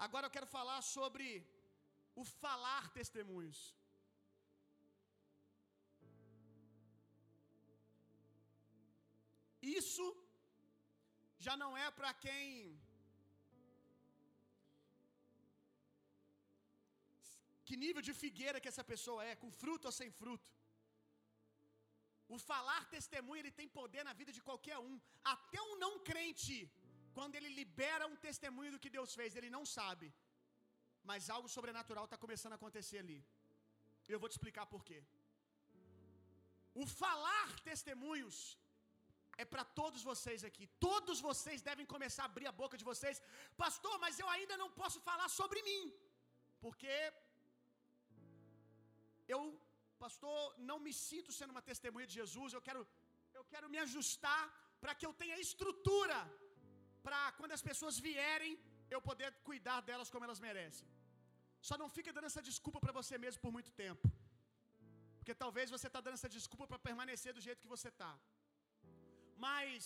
Speaker 2: Agora eu quero falar sobre o falar testemunhos. Isso já não é para quem que nível de figueira que essa pessoa é, com fruto ou sem fruto. O falar testemunho ele tem poder na vida de qualquer um, até um não crente, quando ele libera um testemunho do que Deus fez, ele não sabe, mas algo sobrenatural está começando a acontecer ali. Eu vou te explicar por quê. O falar testemunhos é para todos vocês aqui. Todos vocês devem começar a abrir a boca de vocês. Pastor, mas eu ainda não posso falar sobre mim. Porque eu, pastor, não me sinto sendo uma testemunha de Jesus. Eu quero eu quero me ajustar para que eu tenha estrutura para quando as pessoas vierem, eu poder cuidar delas como elas merecem. Só não fica dando essa desculpa para você mesmo por muito tempo. Porque talvez você está dando essa desculpa para permanecer do jeito que você está. Mas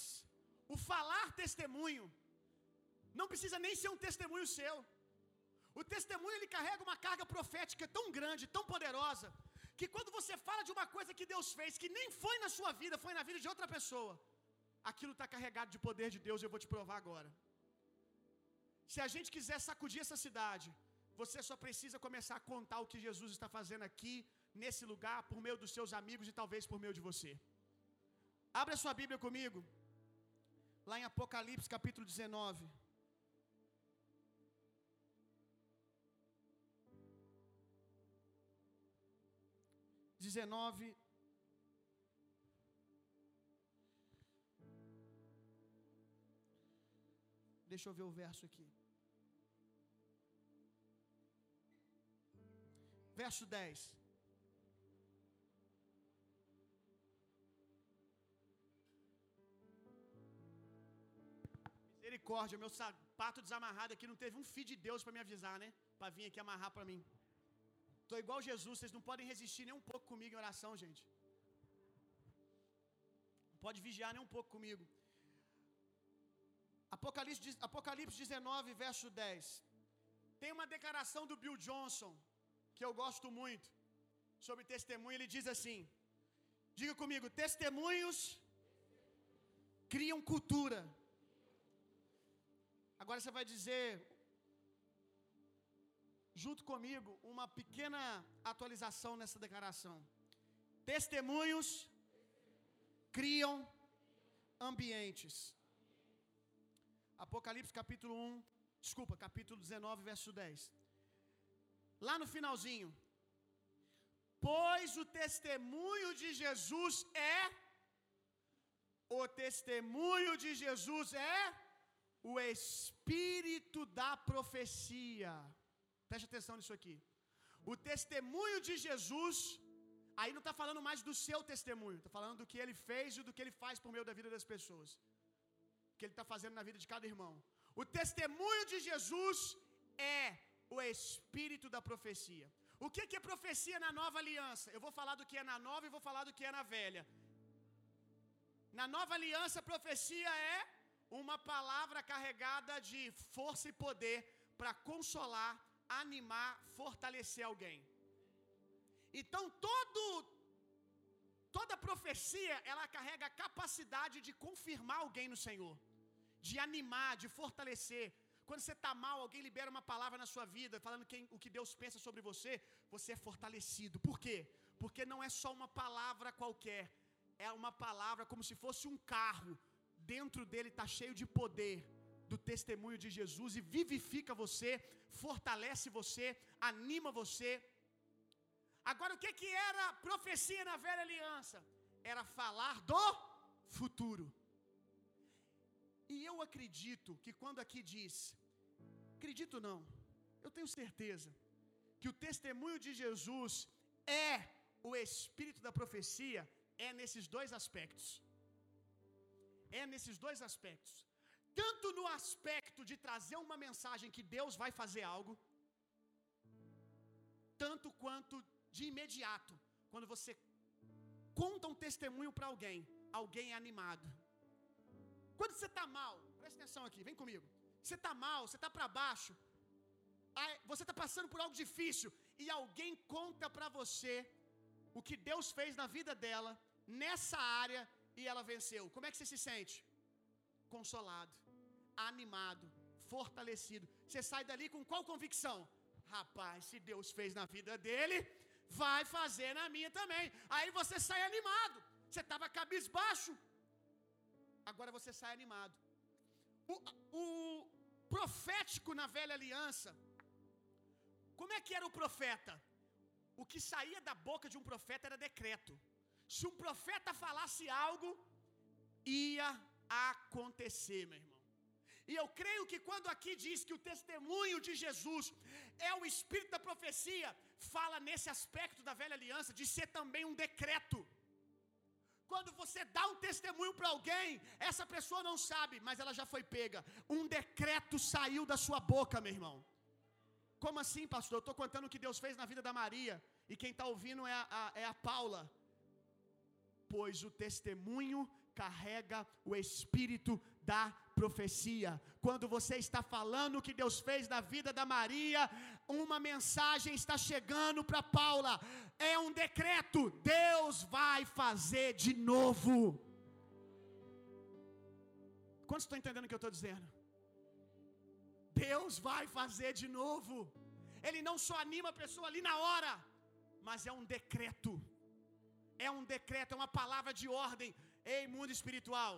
Speaker 2: o falar testemunho não precisa nem ser um testemunho seu. O testemunho ele carrega uma carga profética tão grande, tão poderosa, que quando você fala de uma coisa que Deus fez, que nem foi na sua vida, foi na vida de outra pessoa, aquilo está carregado de poder de Deus, eu vou te provar agora. Se a gente quiser sacudir essa cidade, você só precisa começar a contar o que Jesus está fazendo aqui, nesse lugar, por meio dos seus amigos e talvez por meio de você. Abra sua Bíblia comigo, lá em Apocalipse capítulo 19. Dezenove. Deixa eu ver o verso aqui. Verso 10. Misericórdia, meu sapato desamarrado aqui não teve um filho de Deus para me avisar, né? Para vir aqui amarrar para mim. Tô igual Jesus, vocês não podem resistir nem um pouco comigo em oração, gente. Não pode vigiar nem um pouco comigo. Apocalipse, Apocalipse 19, verso 10. Tem uma declaração do Bill Johnson que eu gosto muito sobre testemunho. Ele diz assim: Diga comigo, testemunhos criam cultura. Agora você vai dizer, junto comigo, uma pequena atualização nessa declaração. Testemunhos criam ambientes. Apocalipse capítulo 1, desculpa, capítulo 19, verso 10. Lá no finalzinho, pois o testemunho de Jesus é o testemunho de Jesus é o espírito da profecia. Preste atenção nisso aqui. O testemunho de Jesus, aí não está falando mais do seu testemunho, está falando do que ele fez e do que ele faz por meio da vida das pessoas, o que ele está fazendo na vida de cada irmão. O testemunho de Jesus é o espírito da profecia. O que é profecia na nova aliança? Eu vou falar do que é na nova e vou falar do que é na velha. Na nova aliança, profecia é uma palavra carregada de força e poder para consolar, animar, fortalecer alguém. Então, todo toda profecia, ela carrega a capacidade de confirmar alguém no Senhor, de animar, de fortalecer, quando você está mal, alguém libera uma palavra na sua vida, falando quem, o que Deus pensa sobre você, você é fortalecido. Por quê? Porque não é só uma palavra qualquer, é uma palavra como se fosse um carro. Dentro dele está cheio de poder do testemunho de Jesus e vivifica você, fortalece você, anima você. Agora, o que, que era profecia na velha aliança? Era falar do futuro. E eu acredito que quando aqui diz, acredito não, eu tenho certeza, que o testemunho de Jesus é o espírito da profecia, é nesses dois aspectos. É nesses dois aspectos. Tanto no aspecto de trazer uma mensagem que Deus vai fazer algo, tanto quanto de imediato, quando você conta um testemunho para alguém, alguém é animado. Quando você está mal, presta atenção aqui, vem comigo. Você está mal, você está para baixo, você está passando por algo difícil e alguém conta para você o que Deus fez na vida dela, nessa área, e ela venceu. Como é que você se sente? Consolado, animado, fortalecido. Você sai dali com qual convicção? Rapaz, se Deus fez na vida dele, vai fazer na minha também. Aí você sai animado. Você estava cabisbaixo, agora você sai animado. O, o profético na velha aliança, como é que era o profeta? O que saía da boca de um profeta era decreto. Se um profeta falasse algo, ia acontecer, meu irmão. E eu creio que quando aqui diz que o testemunho de Jesus é o espírito da profecia, fala nesse aspecto da velha aliança de ser também um decreto. Quando você dá um testemunho para alguém, essa pessoa não sabe, mas ela já foi pega. Um decreto saiu da sua boca, meu irmão. Como assim, pastor? Eu estou contando o que Deus fez na vida da Maria. E quem está ouvindo é a, a, é a Paula. Pois o testemunho carrega o espírito da profecia. Quando você está falando o que Deus fez na vida da Maria, uma mensagem está chegando para Paula. É um decreto. Deus vai fazer de novo. Quantos estão entendendo o que eu estou dizendo? Deus vai fazer de novo. Ele não só anima a pessoa ali na hora, mas é um decreto. É um decreto, é uma palavra de ordem. Ei, mundo espiritual,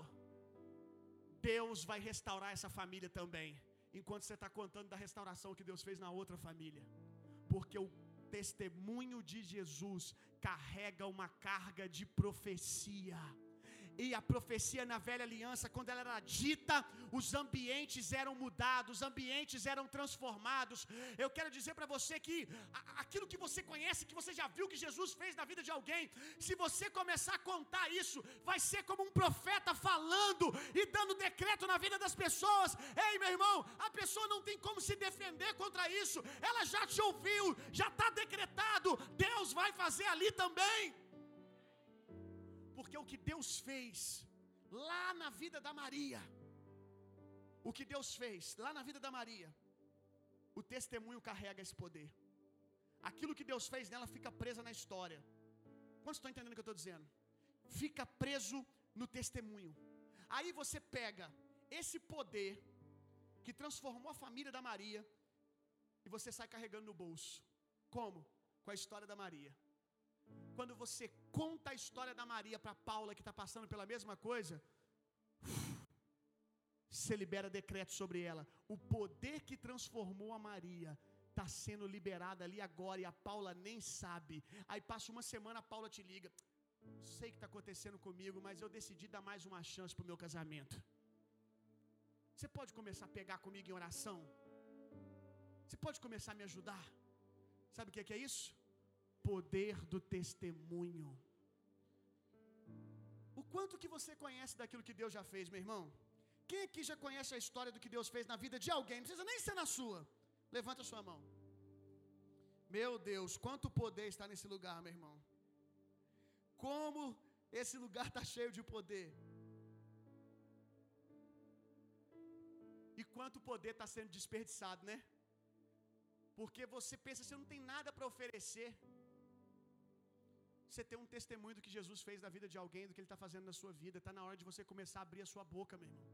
Speaker 2: Deus vai restaurar essa família também. Enquanto você está contando da restauração que Deus fez na outra família. Porque o testemunho de Jesus carrega uma carga de profecia. E a profecia na velha aliança, quando ela era dita, os ambientes eram mudados, os ambientes eram transformados. Eu quero dizer para você que aquilo que você conhece, que você já viu que Jesus fez na vida de alguém, se você começar a contar isso, vai ser como um profeta falando e dando decreto na vida das pessoas. Ei, meu irmão, a pessoa não tem como se defender contra isso, ela já te ouviu, já está decretado, Deus vai fazer ali também. Porque o que Deus fez lá na vida da Maria, o que Deus fez lá na vida da Maria, o testemunho carrega esse poder. Aquilo que Deus fez nela fica presa na história. Quantos estão entendendo o que eu estou dizendo? Fica preso no testemunho. Aí você pega esse poder que transformou a família da Maria e você sai carregando no bolso. Como? Com a história da Maria. Quando você conta a história da Maria para Paula, que está passando pela mesma coisa, você libera decreto sobre ela. O poder que transformou a Maria está sendo liberado ali agora e a Paula nem sabe. Aí passa uma semana, a Paula te liga. Sei que está acontecendo comigo, mas eu decidi dar mais uma chance para o meu casamento. Você pode começar a pegar comigo em oração? Você pode começar a me ajudar? Sabe o que é isso? Poder do testemunho. O quanto que você conhece daquilo que Deus já fez, meu irmão? Quem aqui já conhece a história do que Deus fez na vida de alguém? Não precisa nem ser na sua. Levanta a sua mão. Meu Deus, quanto poder está nesse lugar, meu irmão. Como esse lugar está cheio de poder. E quanto poder está sendo desperdiçado, né? Porque você pensa, você não tem nada para oferecer. Você tem um testemunho do que Jesus fez na vida de alguém, do que Ele está fazendo na sua vida. Está na hora de você começar a abrir a sua boca, meu irmão.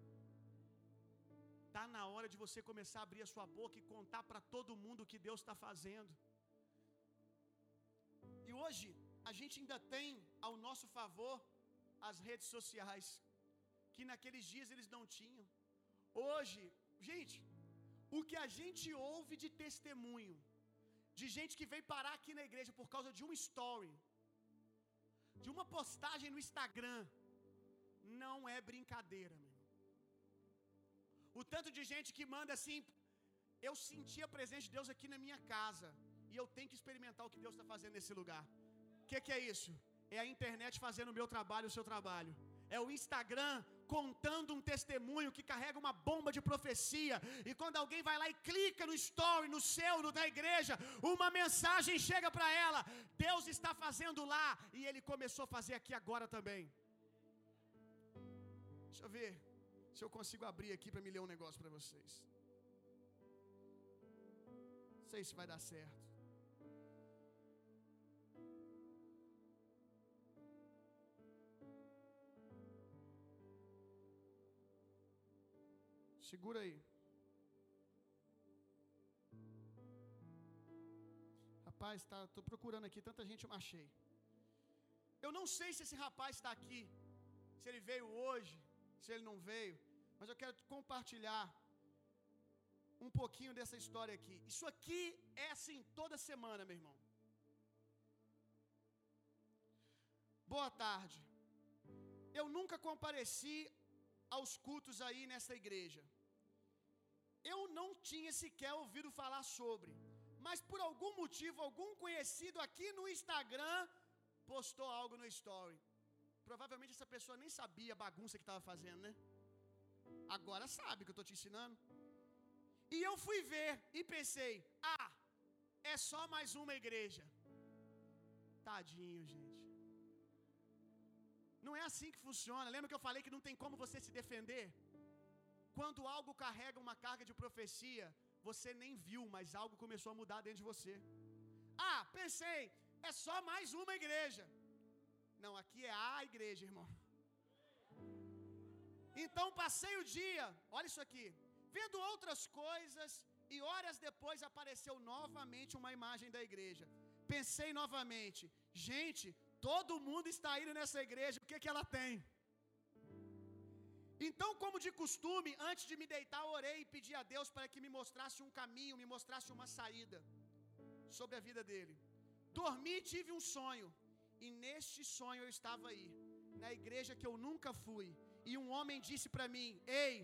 Speaker 2: Está na hora de você começar a abrir a sua boca e contar para todo mundo o que Deus está fazendo. E hoje, a gente ainda tem ao nosso favor as redes sociais, que naqueles dias eles não tinham. Hoje, gente, o que a gente ouve de testemunho, de gente que veio parar aqui na igreja por causa de um story, de uma postagem no Instagram, não é brincadeira, meu irmão. O tanto de gente que manda assim, eu senti a presença de Deus aqui na minha casa, e eu tenho que experimentar o que Deus está fazendo nesse lugar. O que, que é isso? É a internet fazendo o meu trabalho, o seu trabalho. É o Instagram contando um testemunho que carrega uma bomba de profecia. E quando alguém vai lá e clica no story, no seu, no da igreja, uma mensagem chega para ela. Deus está fazendo lá e ele começou a fazer aqui agora também. Deixa eu ver se eu consigo abrir aqui para me ler um negócio para vocês. Não sei se vai dar certo. Segura aí. Rapaz, tá, tô procurando aqui, tanta gente eu achei. Eu não sei se esse rapaz está aqui, se ele veio hoje, se ele não veio, mas eu quero compartilhar um pouquinho dessa história aqui. Isso aqui é assim toda semana, meu irmão. Boa tarde. Eu nunca compareci aos cultos aí nessa igreja. Eu não tinha sequer ouvido falar sobre, mas por algum motivo, algum conhecido aqui no Instagram postou algo no story. Provavelmente essa pessoa nem sabia a bagunça que estava fazendo, né? Agora sabe que eu estou te ensinando. E eu fui ver e pensei: ah, é só mais uma igreja. Tadinho, gente. Não é assim que funciona. Lembra que eu falei que não tem como você se defender? Quando algo carrega uma carga de profecia, você nem viu, mas algo começou a mudar dentro de você. Ah, pensei, é só mais uma igreja. Não, aqui é a igreja, irmão. Então passei o dia, olha isso aqui, vendo outras coisas, e horas depois apareceu novamente uma imagem da igreja. Pensei novamente, gente, todo mundo está indo nessa igreja, o que, que ela tem? Então, como de costume, antes de me deitar, orei e pedi a Deus para que me mostrasse um caminho, me mostrasse uma saída sobre a vida dele. Dormi e tive um sonho, e neste sonho eu estava aí. na igreja que eu nunca fui, e um homem disse para mim: Ei,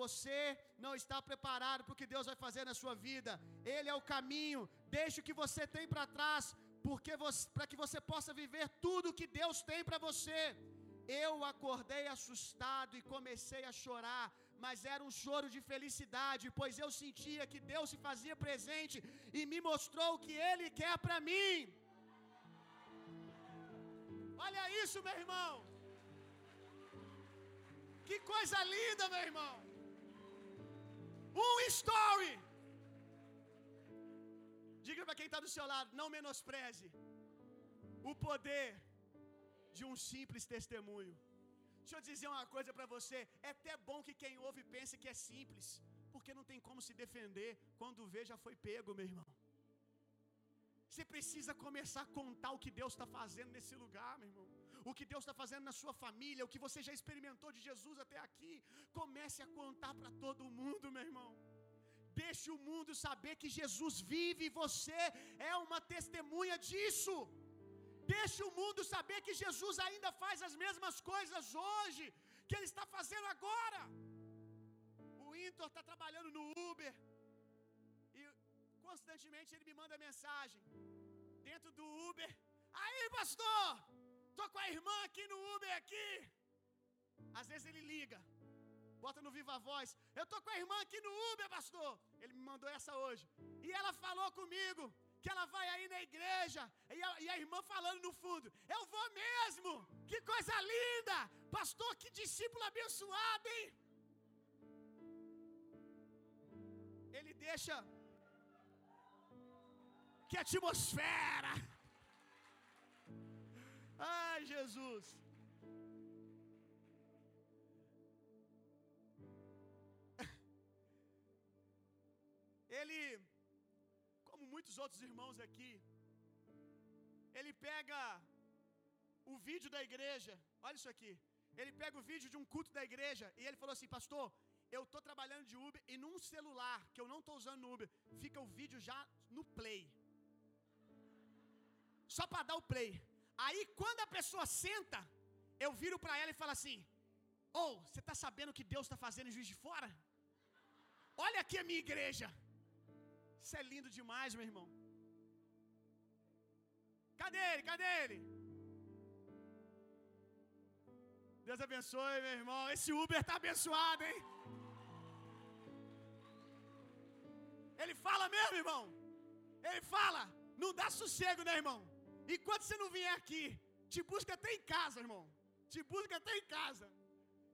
Speaker 2: você não está preparado para o que Deus vai fazer na sua vida. Ele é o caminho. Deixe o que você tem para trás, porque para que você possa viver tudo o que Deus tem para você. Eu acordei assustado e comecei a chorar, mas era um choro de felicidade, pois eu sentia que Deus se fazia presente e me mostrou o que Ele quer para mim. Olha isso, meu irmão. Que coisa linda, meu irmão. Um story. Diga para quem está do seu lado: não menospreze o poder de um simples testemunho. Deixa eu dizer uma coisa para você: é até bom que quem ouve pense que é simples, porque não tem como se defender quando vê já foi pego, meu irmão. Você precisa começar a contar o que Deus está fazendo nesse lugar, meu irmão. O que Deus está fazendo na sua família, o que você já experimentou de Jesus até aqui. Comece a contar para todo mundo, meu irmão. Deixe o mundo saber que Jesus vive e você é uma testemunha disso. Deixe o mundo saber que Jesus ainda faz as mesmas coisas hoje que ele está fazendo agora. O Intor está trabalhando no Uber e constantemente ele me manda mensagem dentro do Uber. Aí, pastor, tô com a irmã aqui no Uber aqui. Às vezes ele liga, bota no viva voz. Eu tô com a irmã aqui no Uber, pastor. Ele me mandou essa hoje. E ela falou comigo que ela vai aí na igreja, e a, e a, irmã falando no fundo: Eu vou mesmo, que coisa linda, pastor, que discípulo abençoado, hein? Ele deixa que atmosfera, ai Jesus, ele muitos outros irmãos aqui, ele pega o vídeo da igreja, olha isso aqui. Ele pega o vídeo de um culto da igreja e ele falou assim: Pastor, eu estou trabalhando de Uber e num celular que eu não estou usando no Uber, fica o vídeo já no play. Só para dar o play. Aí quando a pessoa senta, eu viro para ela e falo assim: Ou, oh, você está sabendo o que Deus está fazendo em Juiz de Fora? Olha aqui a minha igreja. Isso é lindo demais, meu irmão. Cadê ele? Cadê ele? Deus abençoe, meu irmão. Esse Uber tá abençoado, hein? Ele fala mesmo, irmão. Ele fala. Não dá sossego, né, irmão? Enquanto você não vier aqui, te busca até em casa, irmão. Te busca até em casa.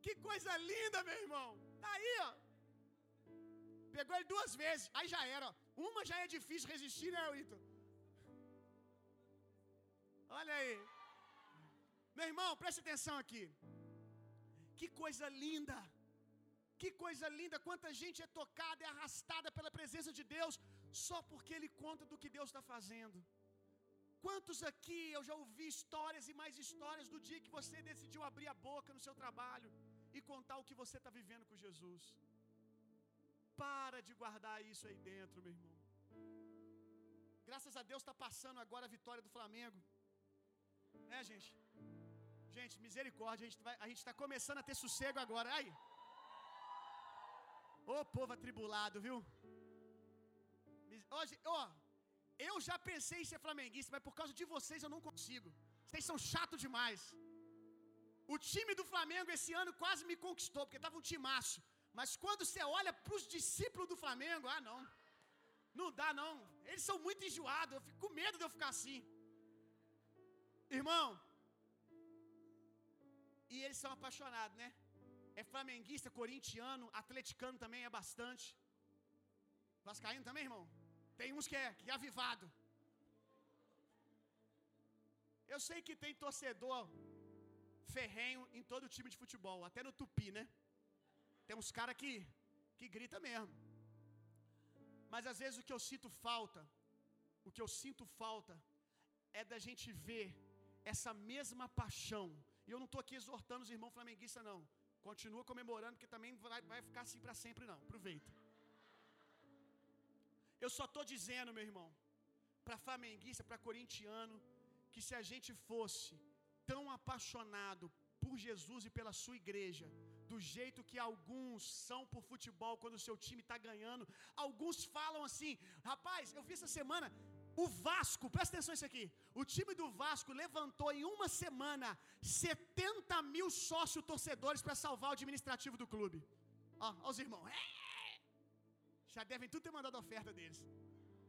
Speaker 2: Que coisa linda, meu irmão. Tá aí, ó. Pegou ele duas vezes. Aí já era, ó. Uma já é difícil resistir, né, Wito? Olha aí. Meu irmão, preste atenção aqui. Que coisa linda. Que coisa linda. Quanta gente é tocada e arrastada pela presença de Deus só porque Ele conta do que Deus está fazendo. Quantos aqui eu já ouvi histórias e mais histórias do dia que você decidiu abrir a boca no seu trabalho e contar o que você está vivendo com Jesus? Para de guardar isso aí dentro, meu irmão. Graças a Deus está passando agora a vitória do Flamengo. É, gente? Gente, misericórdia, a gente está começando a ter sossego agora. Aí. Ô povo atribulado, viu? Hoje, ó, eu já pensei em ser flamenguista, mas por causa de vocês eu não consigo. Vocês são chato demais. O time do Flamengo esse ano quase me conquistou, porque estava um timaço. Mas quando você olha para os discípulos do Flamengo, ah, não. Não dá, não. Eles são muito enjoados. Eu fico com medo de eu ficar assim. Irmão. E eles são apaixonados, né? É flamenguista, corintiano, atleticano também é bastante. Vascaíno também, irmão? Tem uns que é, que é avivado. Eu sei que tem torcedor ferrenho em todo time de futebol, até no Tupi, né? Tem uns caras que, que grita mesmo. Mas às vezes o que eu sinto falta, o que eu sinto falta, é da gente ver essa mesma paixão. E eu não estou aqui exortando os irmãos flamenguistas, não. Continua comemorando, que também vai, vai ficar assim para sempre, não. Aproveita. Eu só estou dizendo, meu irmão, para flamenguista, para corintiano, que se a gente fosse tão apaixonado por Jesus e pela sua igreja, do jeito que alguns são por futebol quando o seu time está ganhando. Alguns falam assim, rapaz, eu vi essa semana. O Vasco, presta atenção nisso aqui. O time do Vasco levantou em uma semana 70 mil sócios torcedores para salvar o administrativo do clube. Ó, ó os irmãos. É! Já devem tudo ter mandado a oferta deles.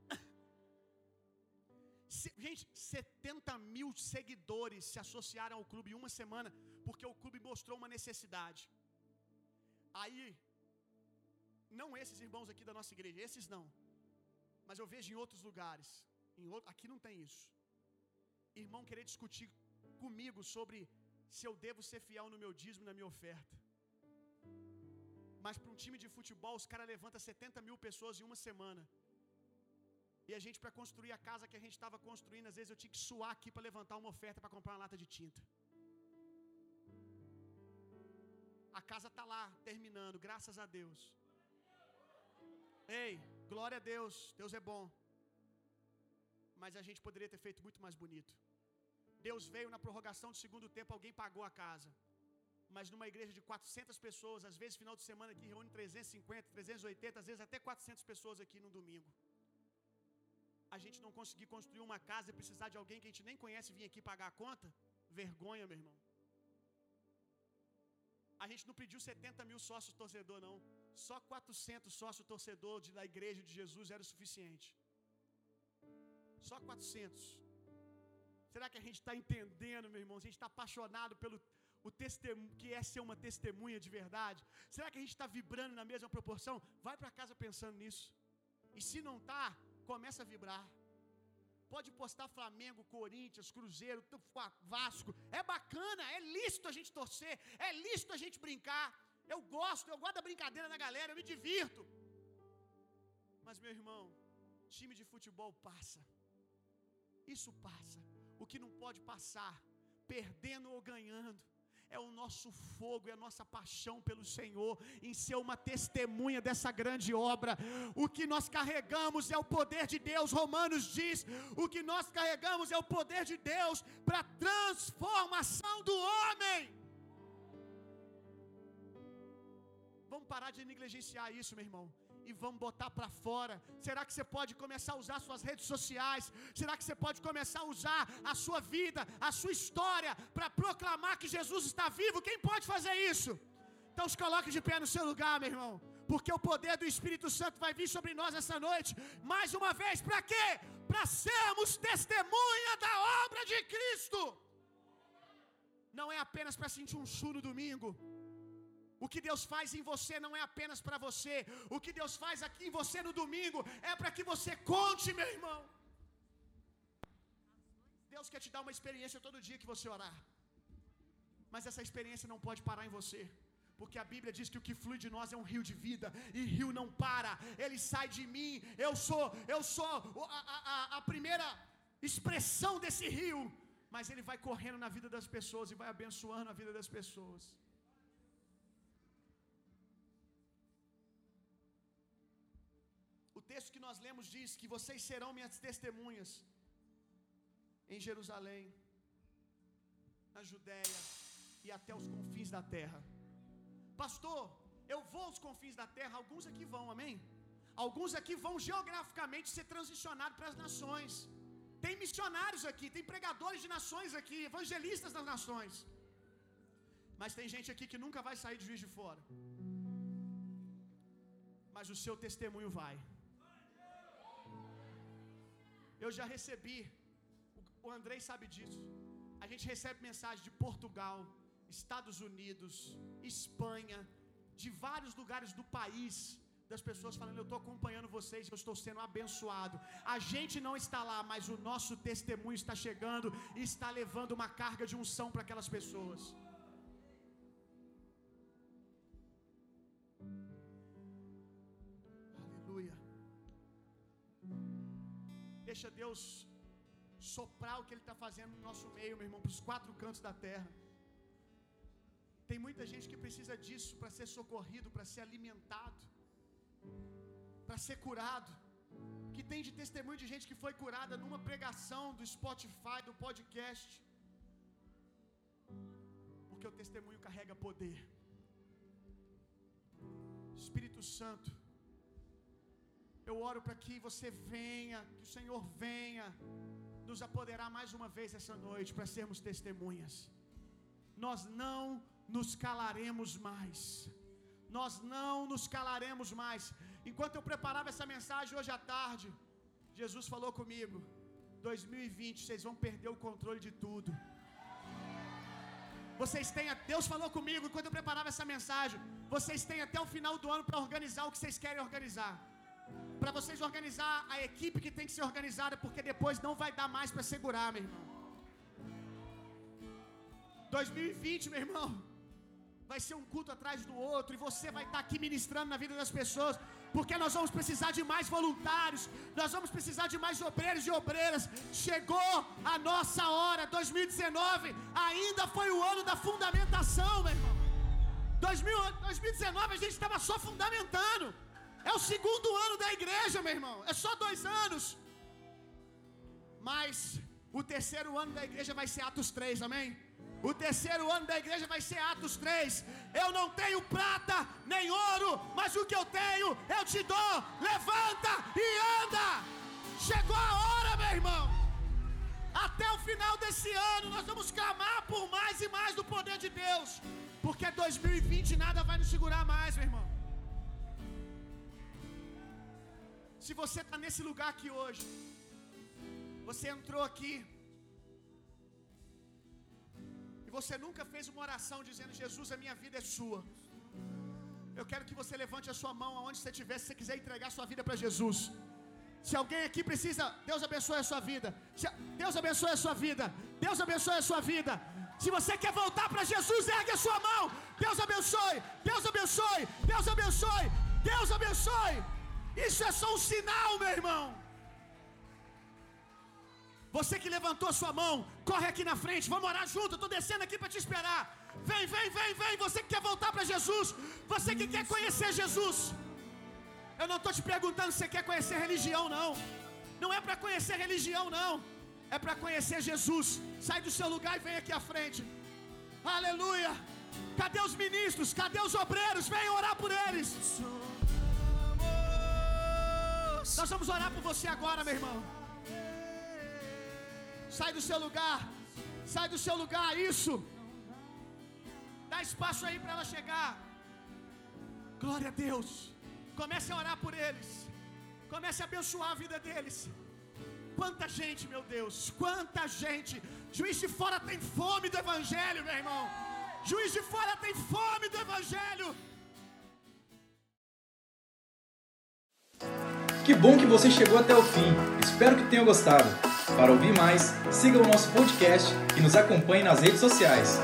Speaker 2: Gente, 70 mil seguidores se associaram ao clube em uma semana, porque o clube mostrou uma necessidade. Aí, não esses irmãos aqui da nossa igreja, esses não. Mas eu vejo em outros lugares. Em outro, aqui não tem isso. Irmão querer discutir comigo sobre se eu devo ser fiel no meu dízimo e na minha oferta. Mas para um time de futebol, os caras levantam 70 mil pessoas em uma semana. E a gente, para construir a casa que a gente estava construindo, às vezes eu tinha que suar aqui para levantar uma oferta para comprar uma lata de tinta. A casa está lá, terminando, graças a Deus. Ei, glória a Deus, Deus é bom. Mas a gente poderia ter feito muito mais bonito. Deus veio na prorrogação do segundo tempo, alguém pagou a casa. Mas numa igreja de 400 pessoas, às vezes final de semana que reúne 350, 380, às vezes até 400 pessoas aqui no domingo. A gente não conseguir construir uma casa e precisar de alguém que a gente nem conhece vir aqui pagar a conta? Vergonha, meu irmão. A gente não pediu 70 mil sócios torcedor, não. Só 400 sócios torcedor da igreja de Jesus era o suficiente. Só 400. Será que a gente está entendendo, meu irmão? A gente está apaixonado pelo o testemunho, que é ser uma testemunha de verdade? Será que a gente está vibrando na mesma proporção? Vai para casa pensando nisso. E se não tá, começa a vibrar. Pode postar Flamengo, Corinthians, Cruzeiro, Vasco. É bacana, é lícito a gente torcer, é lícito a gente brincar. Eu gosto, eu gosto da brincadeira da galera, eu me divirto. Mas, meu irmão, time de futebol passa. Isso passa. O que não pode passar, perdendo ou ganhando, é o nosso fogo, é a nossa paixão pelo Senhor, em ser uma testemunha dessa grande obra. O que nós carregamos é o poder de Deus, Romanos diz: o que nós carregamos é o poder de Deus para a transformação do homem. Vamos parar de negligenciar isso, meu irmão e vamos botar para fora? Será que você pode começar a usar suas redes sociais? Será que você pode começar a usar a sua vida, a sua história para proclamar que Jesus está vivo? Quem pode fazer isso? Então se coloque de pé no seu lugar, meu irmão. Porque o poder do Espírito Santo vai vir sobre nós essa noite. Mais uma vez, para quê? Para sermos testemunha da obra de Cristo. Não é apenas para sentir um chu no domingo o que Deus faz em você não é apenas para você. O que Deus faz aqui em você no domingo é para que você conte, meu irmão. Deus quer te dar uma experiência todo dia que você orar. Mas essa experiência não pode parar em você. Porque a Bíblia diz que o que flui de nós é um rio de vida, e rio não para, ele sai de mim. Eu sou, eu sou a, a, a primeira expressão desse rio, mas ele vai correndo na vida das pessoas e vai abençoando a vida das pessoas. Texto que nós lemos diz que vocês serão minhas testemunhas em Jerusalém, na Judéia e até os confins da terra. Pastor, eu vou aos confins da terra, alguns aqui vão, amém? Alguns aqui vão geograficamente ser transicionados para as nações. Tem missionários aqui, tem pregadores de nações aqui, evangelistas das nações. Mas tem gente aqui que nunca vai sair de juiz de fora. Mas o seu testemunho vai. Eu já recebi, o Andrei sabe disso. A gente recebe mensagem de Portugal, Estados Unidos, Espanha, de vários lugares do país, das pessoas falando: Eu estou acompanhando vocês, eu estou sendo abençoado. A gente não está lá, mas o nosso testemunho está chegando e está levando uma carga de unção para aquelas pessoas. Deixa Deus soprar o que Ele está fazendo no nosso meio, meu irmão, para os quatro cantos da terra. Tem muita gente que precisa disso para ser socorrido, para ser alimentado, para ser curado. Que tem de testemunho de gente que foi curada numa pregação do Spotify, do podcast. Porque o testemunho carrega poder. Espírito Santo, eu oro para que você venha, que o Senhor venha nos apoderar mais uma vez essa noite para sermos testemunhas. Nós não nos calaremos mais. Nós não nos calaremos mais. Enquanto eu preparava essa mensagem hoje à tarde, Jesus falou comigo: 2020 vocês vão perder o controle de tudo. Vocês têm, Deus falou comigo enquanto eu preparava essa mensagem. Vocês têm até o final do ano para organizar o que vocês querem organizar. Para vocês organizar a equipe que tem que ser organizada, porque depois não vai dar mais para segurar, meu irmão. 2020, meu irmão, vai ser um culto atrás do outro e você vai estar tá aqui ministrando na vida das pessoas, porque nós vamos precisar de mais voluntários, nós vamos precisar de mais obreiros e obreiras. Chegou a nossa hora, 2019 ainda foi o ano da fundamentação, meu irmão. 2019 a gente estava só fundamentando. É o segundo ano da igreja, meu irmão. É só dois anos. Mas o terceiro ano da igreja vai ser Atos 3, amém? O terceiro ano da igreja vai ser Atos 3. Eu não tenho prata nem ouro, mas o que eu tenho eu te dou. Levanta e anda. Chegou a hora, meu irmão. Até o final desse ano nós vamos clamar por mais e mais do poder de Deus. Porque 2020 nada vai nos segurar mais, meu irmão. Se você está nesse lugar aqui hoje, você entrou aqui você nunca fez uma oração dizendo: Jesus, a minha vida é sua. Eu quero que você levante a sua mão aonde você estiver, se você quiser entregar sua vida para Jesus. Se alguém aqui precisa, Deus abençoe a sua vida. Se, Deus abençoe a sua vida. Deus abençoe a sua vida. Se você quer voltar para Jesus, ergue a sua mão. Deus abençoe. Deus abençoe. Deus abençoe. Deus abençoe. Isso é só um sinal, meu irmão. Você que levantou sua mão, corre aqui na frente, vamos orar junto. Estou descendo aqui para te esperar. Vem, vem, vem, vem. Você que quer voltar para Jesus, você que quer conhecer Jesus. Eu não estou te perguntando se você quer conhecer religião, não. Não é para conhecer religião, não. É para conhecer Jesus. Sai do seu lugar e vem aqui à frente. Aleluia. Cadê os ministros? Cadê os obreiros? Venham orar por eles. Nós vamos orar por você agora, meu irmão. Sai do seu lugar. Sai do seu lugar. Isso. Dá espaço aí para ela chegar. Glória a Deus. Comece a orar por eles. Comece a abençoar a vida deles. Quanta gente, meu Deus. Quanta gente. Juiz de fora tem fome do Evangelho, meu irmão. Juiz de fora tem fome do Evangelho.
Speaker 1: Que bom que você chegou até o fim. Espero que tenha gostado. Para ouvir mais, siga o nosso podcast e nos acompanhe nas redes sociais.